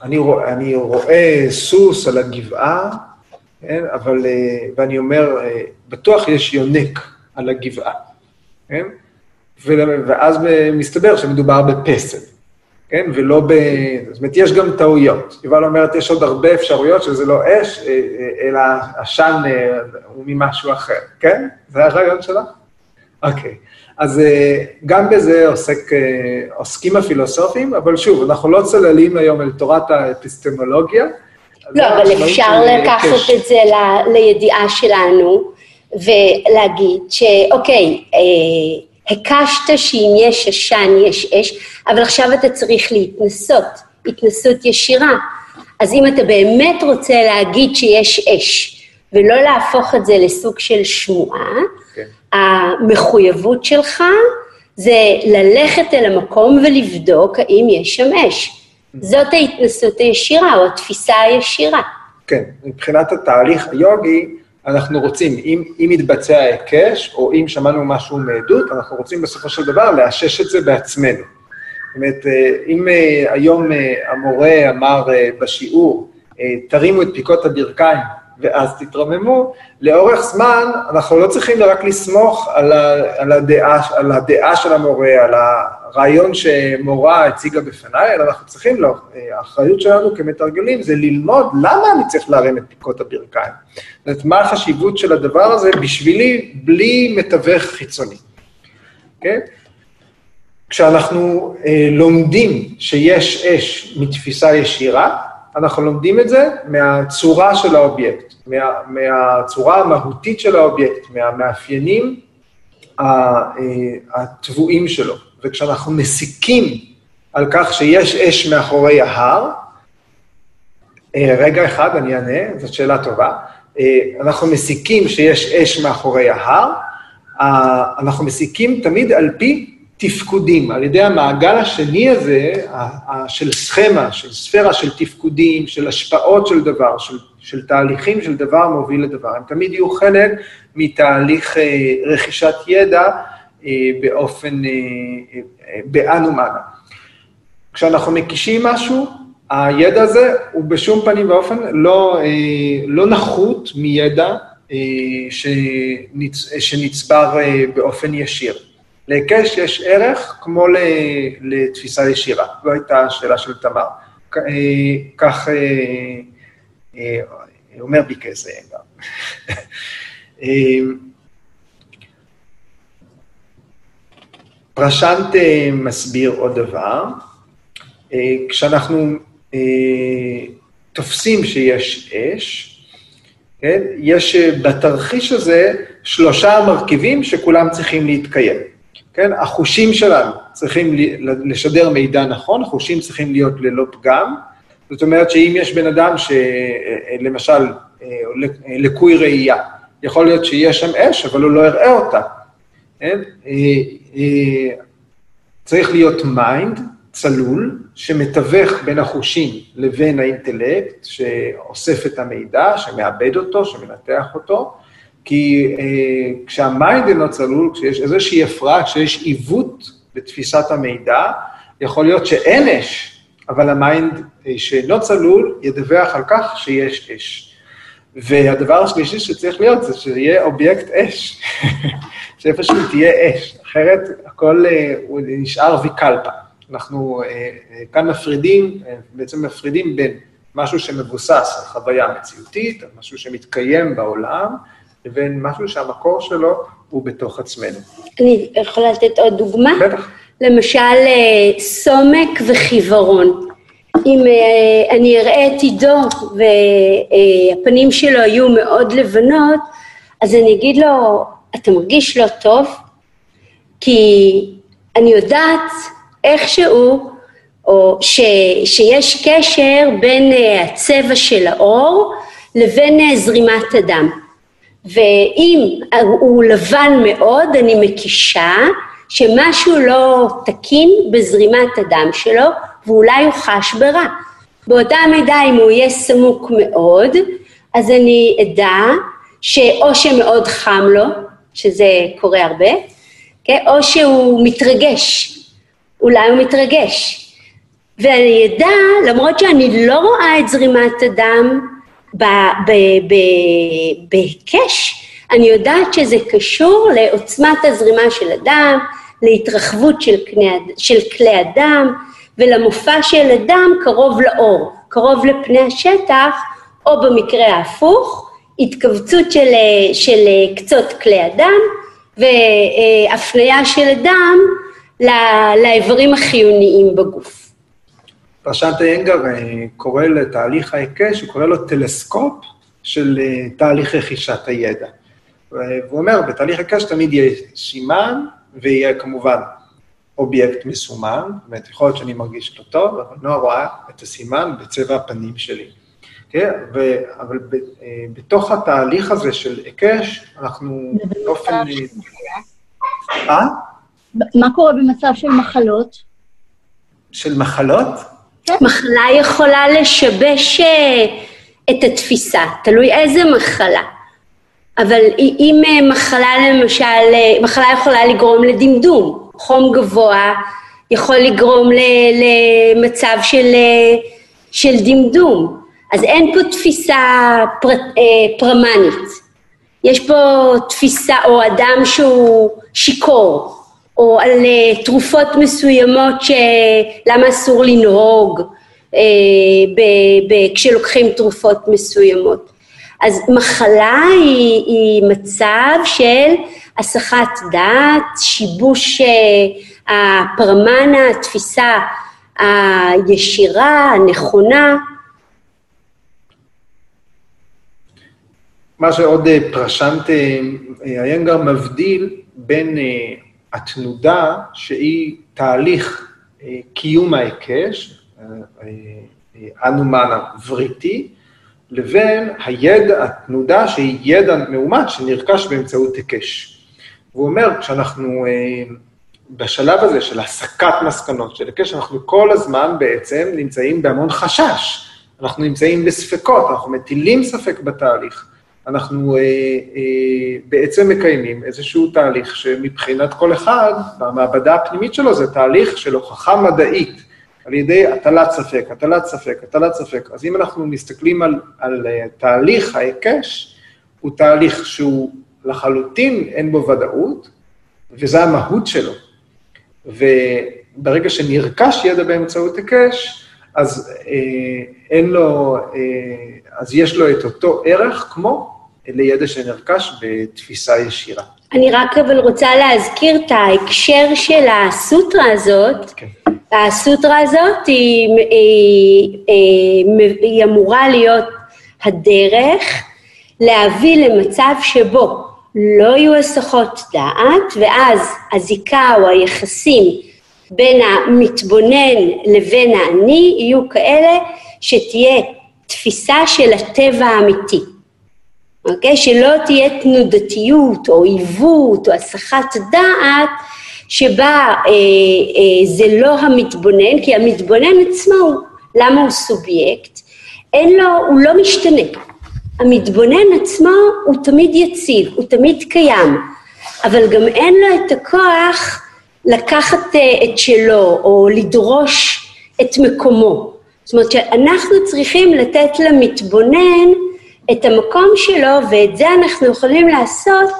אני, רואה, אני רואה סוס על הגבעה, כן? אבל, אה, ואני אומר, אה, בטוח יש יונק על הגבעה, כן? ואז מסתבר שמדובר בפסל, כן? ולא ב... זאת אומרת, יש גם טעויות. יובל אומרת, יש עוד הרבה אפשרויות שזה לא אש, אה, אה, אלא עשן אה, הוא ממשהו אחר, כן? זה הרעיון שלה? אוקיי. אז גם בזה עוסק, עוסקים הפילוסופים, אבל שוב, אנחנו לא צוללים היום אל תורת האפיסטמולוגיה. לא, אבל אפשר לקחת את זה לידיעה שלנו ולהגיד שאוקיי, הקשת שאם יש עשן יש אש, אבל עכשיו אתה צריך להתנסות, התנסות ישירה. אז אם אתה באמת רוצה להגיד שיש אש, ולא להפוך את זה לסוג של שמועה, okay. כן. המחויבות שלך זה ללכת אל המקום ולבדוק האם יש שם אש. Mm-hmm. זאת ההתנסות הישירה, או התפיסה הישירה. כן, מבחינת התהליך היוגי, אנחנו רוצים, אם, אם יתבצע היקש, או אם שמענו משהו מעדות, אנחנו רוצים בסופו של דבר לאשש את זה בעצמנו. זאת אומרת, אה, אם אה, היום אה, המורה אמר בשיעור, תרימו את פיקות הברכיים ואז תתרוממו, לאורך זמן אנחנו לא צריכים רק לסמוך על, ה, על, הדעה, על הדעה של המורה, על הרעיון שמורה הציגה בפניי, אלא אנחנו צריכים, לא, האחריות שלנו כמתרגלים זה ללמוד למה אני צריך להרים את פיקות הברכיים. זאת אומרת, מה החשיבות של הדבר הזה בשבילי, בלי מתווך חיצוני. אוקיי? Okay? כשאנחנו אה, לומדים שיש אש מתפיסה ישירה, אנחנו לומדים את זה מהצורה של האובייקט, מה, מהצורה המהותית של האובייקט, מהמאפיינים הטבועים שלו. וכשאנחנו מסיקים על כך שיש אש מאחורי ההר, אה, רגע אחד, אני אענה, זאת שאלה טובה. אה, אנחנו מסיקים שיש אש מאחורי ההר, אנחנו מסיקים תמיד על פי תפקודים, על ידי המעגל השני הזה, של סכמה, של ספירה של תפקודים, של השפעות של דבר, של, של תהליכים של דבר מוביל לדבר. הם תמיד יהיו חלק מתהליך אה, רכישת ידע אה, באופן, אה, באנומנה. כשאנחנו מקישים משהו, הידע הזה הוא בשום פנים ואופן לא, לא נחות מידע שנצ, שנצבר באופן ישיר. להיקש יש ערך כמו לתפיסה ישירה, זו הייתה השאלה של תמר. כך אה, אה, אומר ביקז גם. פרשנט מסביר עוד דבר, אה, כשאנחנו אה, תופסים שיש אש, כן? יש אה, בתרחיש הזה שלושה מרכיבים שכולם צריכים להתקיים. כן? החושים שלנו צריכים לשדר מידע נכון, החושים צריכים להיות ללא פגם. זאת אומרת שאם יש בן אדם שלמשל לקוי ראייה, יכול להיות שיש שם אש, אבל הוא לא יראה אותה. כן? צריך להיות mind, צלול, שמתווך בין החושים לבין האינטלקט, שאוסף את המידע, שמעבד אותו, שמנתח אותו, כי אה, כשה mind אינו צלול, כשיש איזושהי הפרעה, כשיש עיוות בתפיסת המידע, יכול להיות שאין אש, אבל ה mind אה, שאינו צלול ידווח על כך שיש אש. והדבר השלישי שצריך להיות זה שיהיה אובייקט אש, שאיפשהו תהיה אש, אחרת הכל אה, הוא נשאר vikalpa. אנחנו אה, כאן מפרידים, בעצם מפרידים בין משהו שמבוסס על חוויה מציאותית, על משהו שמתקיים בעולם, לבין משהו שהמקור שלו הוא בתוך עצמנו. אני יכולה לתת עוד דוגמה? בטח. למשל, סומק וחיוורון. אם אני אראה את עידו והפנים שלו יהיו מאוד לבנות, אז אני אגיד לו, אתה מרגיש לא טוב? כי אני יודעת איכשהו, או ש, שיש קשר בין הצבע של האור לבין זרימת הדם. ואם הוא לבן מאוד, אני מקישה שמשהו לא תקין בזרימת הדם שלו, ואולי הוא חש ברע. באותה מידה, אם הוא יהיה סמוק מאוד, אז אני אדע שאו שמאוד חם לו, שזה קורה הרבה, כן? או שהוא מתרגש, אולי הוא מתרגש. ואני אדע, למרות שאני לא רואה את זרימת הדם בהיקש, אני יודעת שזה קשור לעוצמת הזרימה של הדם, להתרחבות של, קנה, של כלי הדם ולמופע של הדם קרוב לאור, קרוב לפני השטח, או במקרה ההפוך, התכווצות של, של קצות כלי הדם והפניה של הדם לאיברים החיוניים בגוף. פרשנט איינגר אה, קורא לתהליך ההיקש, הוא קורא לו טלסקופ של אה, תהליך רכישת הידע. והוא אומר, בתהליך היקש תמיד יהיה סימן, ויהיה כמובן אובייקט מסומן, זאת אומרת, יכול להיות שאני מרגיש לא טוב, אבל נועה רואה את הסימן בצבע הפנים שלי. כן, ו, אבל ב, אה, בתוך התהליך הזה של היקש, אנחנו באופן... אה? מה קורה במצב של מחלות? של מחלות? כן. מחלה יכולה לשבש אה, את התפיסה, תלוי איזה מחלה. אבל אם אה, מחלה למשל, אה, מחלה יכולה לגרום לדמדום, חום גבוה יכול לגרום למצב של, של דמדום. אז אין פה תפיסה פר, פרמנית. יש פה תפיסה, או אדם שהוא שיכור, או על תרופות מסוימות שלמה אסור לנהוג uh, ב- ב- כשלוקחים תרופות מסוימות. אז מחלה היא, היא מצב של הסחת דעת, שיבוש uh, הפרמנה, התפיסה הישירה, הנכונה. מה שעוד פרשנט איינגר מבדיל בין התנודה שהיא תהליך אה, קיום ההיקש, אה, אה, אנומן הווריטי, לבין הידע, התנודה שהיא ידע מאומת שנרכש באמצעות היקש. והוא אומר, כשאנחנו בשלב הזה של הסקת מסקנות של היקש, אנחנו כל הזמן בעצם נמצאים בהמון חשש. אנחנו נמצאים בספקות, אנחנו מטילים ספק בתהליך. אנחנו אה, אה, בעצם מקיימים איזשהו תהליך שמבחינת כל אחד, במעבדה הפנימית שלו, זה תהליך של הוכחה מדעית, על ידי הטלת ספק, הטלת ספק, הטלת ספק. אז אם אנחנו מסתכלים על, על uh, תהליך ההיקש, הוא תהליך שהוא לחלוטין אין בו ודאות, וזה המהות שלו. וברגע שנרכש ידע באמצעות היקש, אז אה, אין לו, אה, אז יש לו את אותו ערך כמו לידע שנרכש בתפיסה ישירה. אני רק אבל רוצה להזכיר את ההקשר של הסוטרה הזאת, כן. הסוטרה הזאת היא, היא, היא, היא אמורה להיות הדרך להביא למצב שבו לא יהיו הסחות דעת, ואז הזיקה או היחסים בין המתבונן לבין האני יהיו כאלה שתהיה תפיסה של הטבע האמיתי. אוקיי? שלא תהיה תנודתיות או עיוות או הסחת דעת שבה אה, אה, זה לא המתבונן, כי המתבונן עצמו, למה הוא סובייקט? אין לו, הוא לא משתנה. המתבונן עצמו הוא תמיד יציב, הוא תמיד קיים, אבל גם אין לו את הכוח לקחת אה, את שלו או לדרוש את מקומו. זאת אומרת שאנחנו צריכים לתת למתבונן את המקום שלו, ואת זה אנחנו יכולים לעשות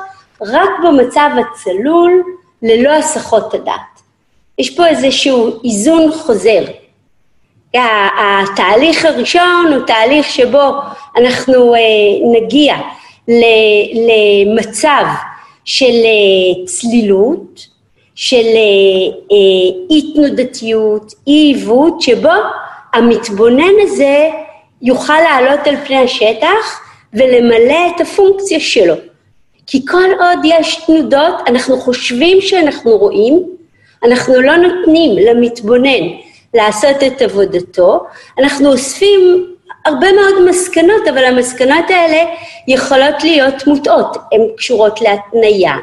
רק במצב הצלול, ללא הסחות הדעת. יש פה איזשהו איזון חוזר. התהליך הראשון הוא תהליך שבו אנחנו אה, נגיע למצב של אה, צלילות, של אה, אי תנודתיות, אי עיוות, שבו המתבונן הזה יוכל לעלות על פני השטח ולמלא את הפונקציה שלו. כי כל עוד יש תנודות, אנחנו חושבים שאנחנו רואים, אנחנו לא נותנים למתבונן לעשות את עבודתו, אנחנו אוספים הרבה מאוד מסקנות, אבל המסקנות האלה יכולות להיות מוטעות, הן קשורות להתניה,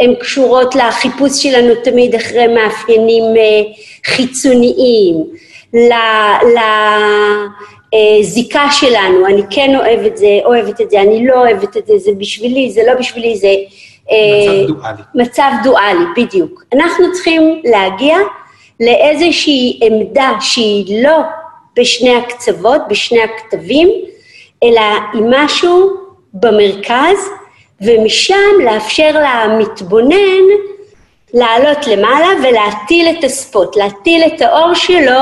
הן קשורות לחיפוש שלנו תמיד אחרי מאפיינים אה, חיצוניים, לזיקה שלנו, אני כן אוהב את זה, אוהבת את זה, אני לא אוהבת את זה, זה בשבילי, זה לא בשבילי, זה... אה, מצב דואלי. מצב דואלי, בדיוק. אנחנו צריכים להגיע לאיזושהי עמדה שהיא לא בשני הקצוות, בשני הכתבים, אלא היא משהו במרכז, ומשם לאפשר למתבונן לעלות למעלה ולהטיל את הספוט, להטיל את האור שלו,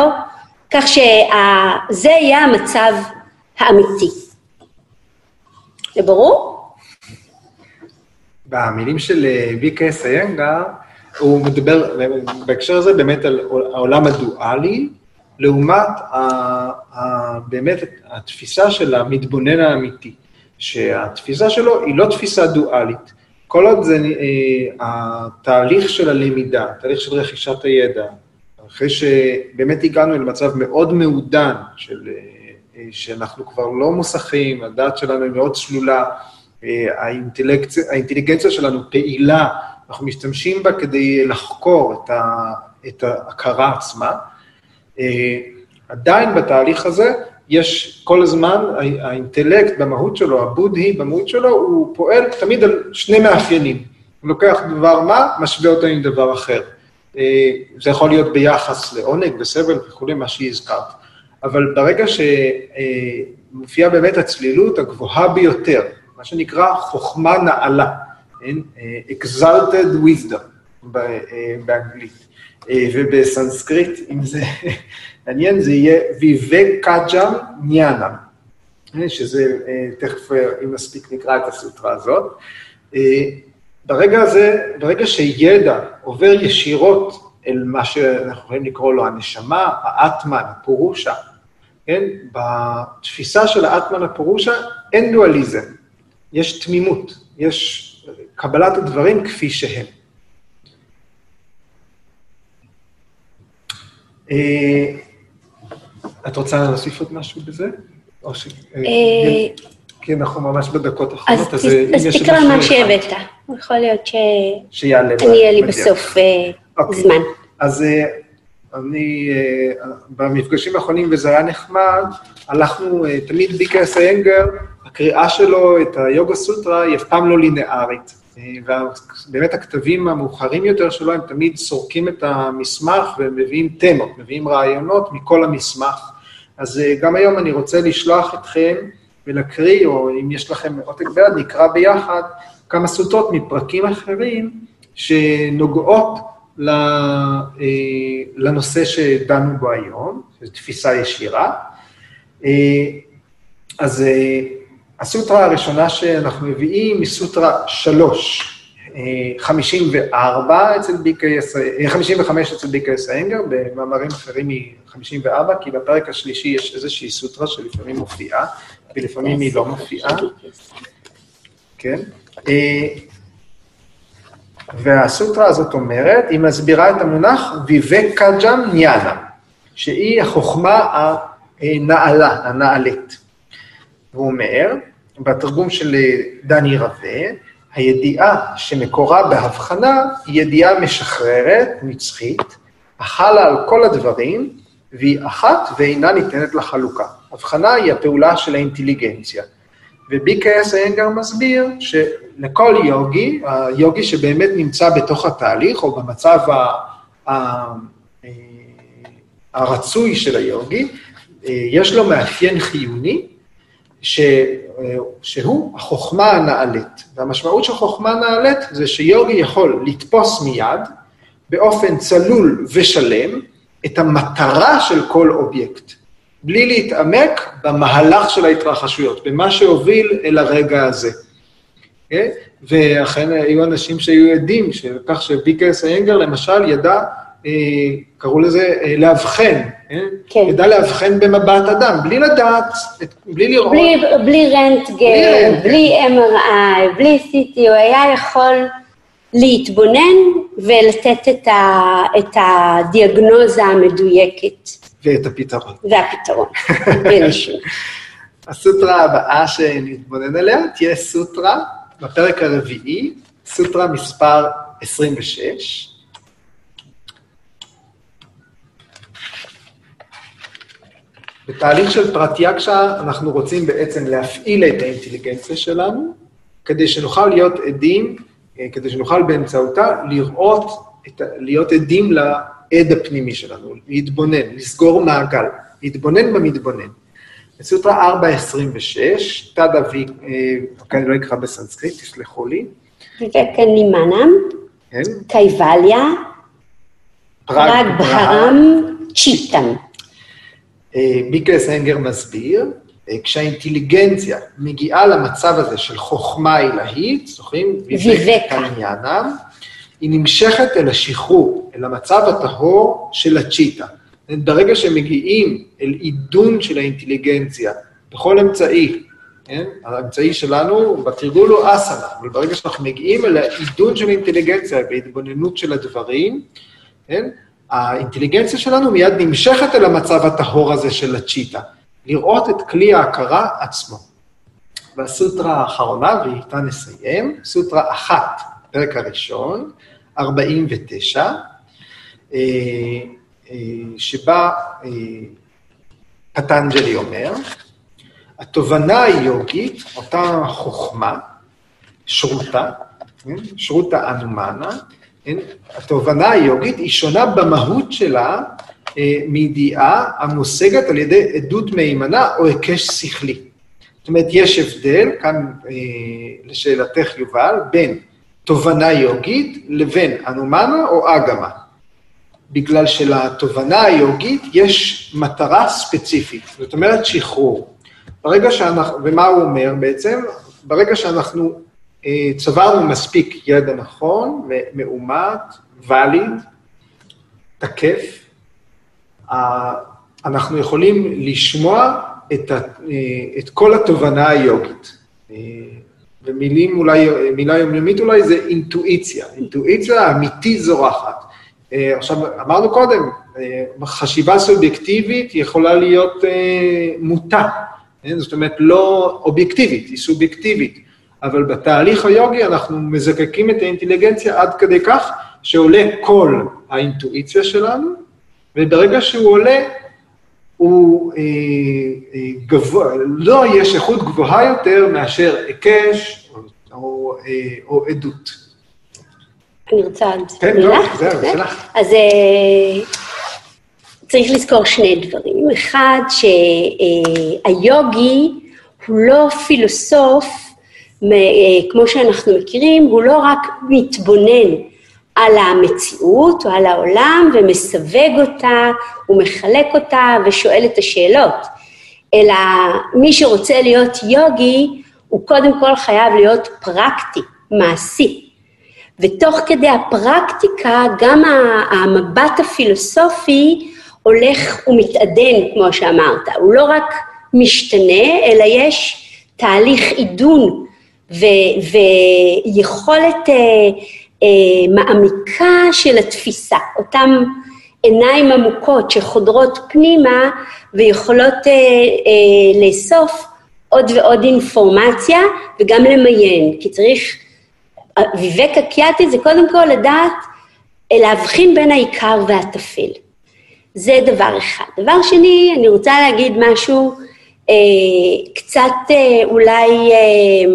כך שזה יהיה המצב האמיתי. זה ברור? במילים של ויקה סיינגר, הוא מדבר בהקשר הזה באמת על העולם הדואלי, לעומת ה, ה, באמת התפיסה של המתבונן האמיתי, שהתפיסה שלו היא לא תפיסה דואלית. כל עוד זה אה, התהליך של הלמידה, התהליך של רכישת הידע, אחרי שבאמת הגענו למצב מאוד מעודן, של, אה, שאנחנו כבר לא מוסכים, הדעת שלנו היא מאוד צלולה, אה, האינטליגנציה שלנו פעילה, אנחנו משתמשים בה כדי לחקור את, ה, את ההכרה עצמה. אה, עדיין בתהליך הזה יש כל הזמן, האינטלקט במהות שלו, הבודהי במהות שלו, הוא פועל תמיד על שני מאפיינים. הוא לוקח דבר מה, משווה אותו עם דבר אחר. אה, זה יכול להיות ביחס לעונג וסבל וכולי, מה שהזכרת. אבל ברגע שמופיעה באמת הצלילות הגבוהה ביותר, מה שנקרא חוכמה נעלה, כן? אה, exalted wisdom באנגלית. אה, ובסנסקריט, אם זה מעניין, זה יהיה ויבקג'ם ניאנם, אה, שזה, תכף, אם נספיק נקרא את הסוטרה הזאת. ברגע הזה, ברגע שידע עובר ישירות אל מה שאנחנו יכולים לקרוא לו הנשמה, האטמן, הפורושה, כן? בתפיסה של האטמן הפורושה אין דואליזם, יש תמימות, יש קבלת הדברים כפי שהם. אה, את רוצה להוסיף עוד משהו בזה? ש... אה, אה, כי אנחנו ממש בדקות האחרונות, אז אם יש... אז תקרא מה שהבאת, יכול להיות שאני אהיה לי בסוף אוקיי. זמן. אז אני, במפגשים האחרונים, וזה היה נחמד, הלכנו, תמיד ביקרס איינגר, הקריאה שלו את היוגה סוטרה היא אף פעם לא לינארית. ובאמת הכתבים המאוחרים יותר שלו, הם תמיד סורקים את המסמך ומביאים תמות, מביאים רעיונות מכל המסמך. אז אה, גם היום אני רוצה לשלוח אתכם ולהקריא, או אם יש לכם עותק ביד, נקרא ביחד כמה סוטות מפרקים אחרים שנוגעות אה, לנושא שדנו בו היום, תפיסה ישירה. אה, אז הסוטרה הראשונה שאנחנו מביאים היא סוטרה שלוש, 54 אצל BKS, 55 אצל BKS איינגר, במאמרים אחרים היא 54, כי בפרק השלישי יש איזושהי סוטרה שלפעמים מופיעה, ולפעמים היא לא מופיעה. כן? והסוטרה הזאת אומרת, היא מסבירה את המונח ויבקג'ם ניאנה, שהיא החוכמה הנעלה, הנעלית. והוא אומר, בתרגום של דני רווה, הידיעה שמקורה בהבחנה היא ידיעה משחררת, נצחית, החלה על כל הדברים, והיא אחת ואינה ניתנת לחלוקה. הבחנה היא הפעולה של האינטליגנציה. וב-BKS איינגר מסביר שלכל יוגי, היוגי שבאמת נמצא בתוך התהליך, או במצב ה... ה... הרצוי של היוגי, יש לו מאפיין חיוני, ש... שהוא החוכמה הנעלית. והמשמעות של חוכמה נעלית זה שיוגי יכול לתפוס מיד, באופן צלול ושלם, את המטרה של כל אובייקט. בלי להתעמק במהלך של ההתרחשויות, במה שהוביל אל הרגע הזה. Okay? אה? ואכן היו אנשים שהיו עדים, כך שביקרס איינגר למשל ידע, אה, קראו לזה אה, לאבחן, כן. ידע לאבחן במבט אדם, בלי לדעת, בלי לראות. בלי, בלי רנטגן, בלי MRI, בלי CT, הוא היה יכול להתבונן ולתת את, ה, את הדיאגנוזה המדויקת. ואת הפתרון. והפתרון, בנשימה. הסוטרה הבאה שנתבונן עליה תהיה סוטרה בפרק הרביעי, סוטרה מספר 26. בתהליך של פרטיאקשה אנחנו רוצים בעצם להפעיל את האינטליגנציה שלנו, כדי שנוכל להיות עדים, אה, כדי שנוכל באמצעותה לראות, להיות עדים העד הפנימי שלנו, להתבונן, לסגור מעגל, להתבונן במתבונן. בסוטרה 4.26, תדה וי, אה, אני לא אקרא בסנסקריט, תסלחו לי. וקנימנם, כן. קייבליה, פרג בהרם, צ'יטם. מיקלס אנגר מסביר, אה, כשהאינטליגנציה מגיעה למצב הזה של חוכמה עילאית, זוכרים? ויבקה. היא נמשכת אל השחרור, אל המצב הטהור של הצ'יטה. ברגע שמגיעים אל עידון של האינטליגנציה, בכל אמצעי, כן? האמצעי שלנו בתרגול הוא אסנה, אבל ברגע שאנחנו מגיעים אל העידון של האינטליגנציה בהתבוננות של הדברים, כן? האינטליגנציה שלנו מיד נמשכת אל המצב הטהור הזה של הצ'יטה, לראות את כלי ההכרה עצמו. והסוטרה האחרונה, ואיתה נסיים, סוטרה אחת, פרק הראשון, 49, אה, אה, שבה אה, פטנג'לי אומר, התובנה היוגית, אותה חוכמה, שרוטה, כן? שרוטה אנומנה, כן? התובנה היוגית היא שונה במהות שלה מידיעה המושגת על ידי עדות מהימנה או היקש שכלי. זאת אומרת, יש הבדל, כאן לשאלתך יובל, בין תובנה יוגית לבין אנומנה או אגמה. בגלל שלתובנה היוגית יש מטרה ספציפית, זאת אומרת שחרור. ברגע שאנחנו, ומה הוא אומר בעצם? ברגע שאנחנו אה, צברנו מספיק ידע נכון, מאומת, ואליד, תקף, אה, אנחנו יכולים לשמוע את, ה, אה, את כל התובנה היוגית. אה, ומילים אולי, מילה יומיומית אולי זה אינטואיציה, אינטואיציה אמיתית זורחת. אה, עכשיו, אמרנו קודם, אה, חשיבה סובייקטיבית יכולה להיות אה, מוטה, זאת אומרת, לא אובייקטיבית, היא סובייקטיבית, אבל בתהליך היוגי אנחנו מזקקים את האינטליגנציה עד כדי כך שעולה כל האינטואיציה שלנו, וברגע שהוא עולה, הוא אה, אה, גבוה, לא יש איכות גבוהה יותר מאשר היקש או, או, אה, או עדות. אני רוצה עוד כן, מילה. כן, זהו, כן? שלך. אז אה, צריך לזכור שני דברים. אחד, שהיוגי הוא לא פילוסוף, אה, כמו שאנחנו מכירים, הוא לא רק מתבונן על המציאות או על העולם ומסווג אותה, הוא מחלק אותה ושואל את השאלות, אלא מי שרוצה להיות יוגי, הוא קודם כל חייב להיות פרקטי, מעשי. ותוך כדי הפרקטיקה, גם המבט הפילוסופי הולך ומתעדן, כמו שאמרת. הוא לא רק משתנה, אלא יש תהליך עידון ו- ויכולת אה, מעמיקה של התפיסה. אותן עיניים עמוקות שחודרות פנימה ויכולות אה, אה, לאסוף עוד ועוד אינפורמציה וגם למיין, כי צריך, ויבק אקיאטי זה קודם כל לדעת להבחין בין העיקר והטפל. זה דבר אחד. דבר שני, אני רוצה להגיד משהו אה, קצת אה, אולי אה,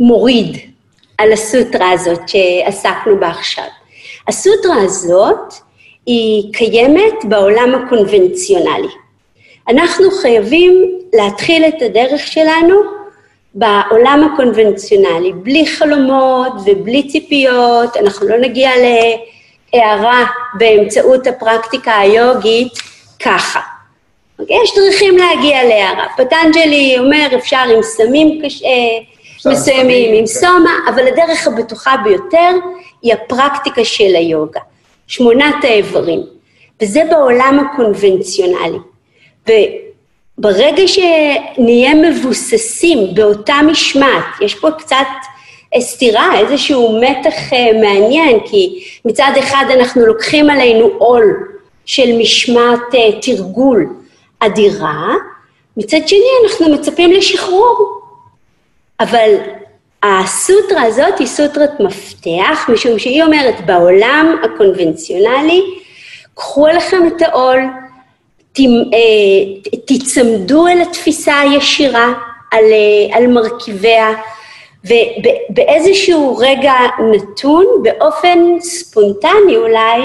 מוריד על הסוטרה הזאת שעסקנו בה עכשיו. הסוטרה הזאת היא קיימת בעולם הקונבנציונלי. אנחנו חייבים להתחיל את הדרך שלנו בעולם הקונבנציונלי, בלי חלומות ובלי ציפיות, אנחנו לא נגיע להערה באמצעות הפרקטיקה היוגית ככה. אוקיי? יש דרכים להגיע להערה. פטנג'לי אומר, אפשר עם סמים קש... מסוימים, עם כן. סומה, אבל הדרך הבטוחה ביותר היא הפרקטיקה של היוגה. שמונת האיברים. וזה בעולם הקונבנציונלי. וברגע שנהיה מבוססים באותה משמעת, יש פה קצת סתירה, איזשהו מתח אה, מעניין, כי מצד אחד אנחנו לוקחים עלינו עול של משמעת אה, תרגול אדירה, מצד שני אנחנו מצפים לשחרור. אבל הסוטרה הזאת היא סוטרת מפתח, משום שהיא אומרת, בעולם הקונבנציונלי, קחו עליכם את העול, אה, תיצמדו אל התפיסה הישירה על, אה, על מרכיביה, ובאיזשהו רגע נתון, באופן ספונטני אולי,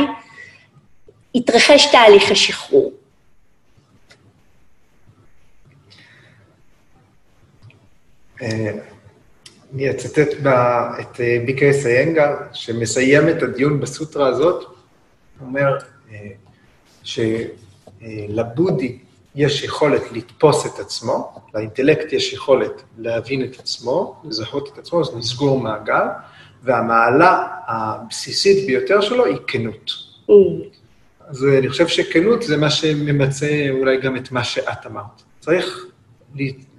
יתרחש תהליך השחרור. אני אצטט את אה, ביקרס איינגר, שמסיים את הדיון בסוטרה הזאת, אומר אה, שלבודי יש יכולת לתפוס את עצמו, לאינטלקט יש יכולת להבין את עצמו, לזהות את עצמו, אז נסגור מעגל, והמעלה הבסיסית ביותר שלו היא כנות. אז אני חושב שכנות זה מה שממצה אולי גם את מה שאת אמרת. צריך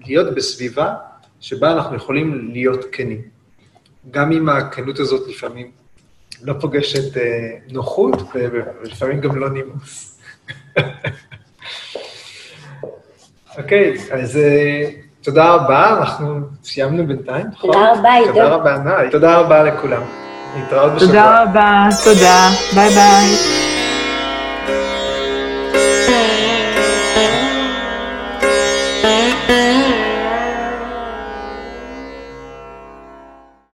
להיות בסביבה שבה אנחנו יכולים להיות כנים. גם אם הכנות הזאת לפעמים לא פוגשת אה, נוחות, ולפעמים גם לא נימוס. אוקיי, okay, אז אה, תודה רבה, אנחנו סיימנו בינתיים, נכון? תודה רבה, עידו. תודה רבה, עינת. תודה רבה לכולם. להתראות בשבוע. תודה רבה, תודה, ביי ביי.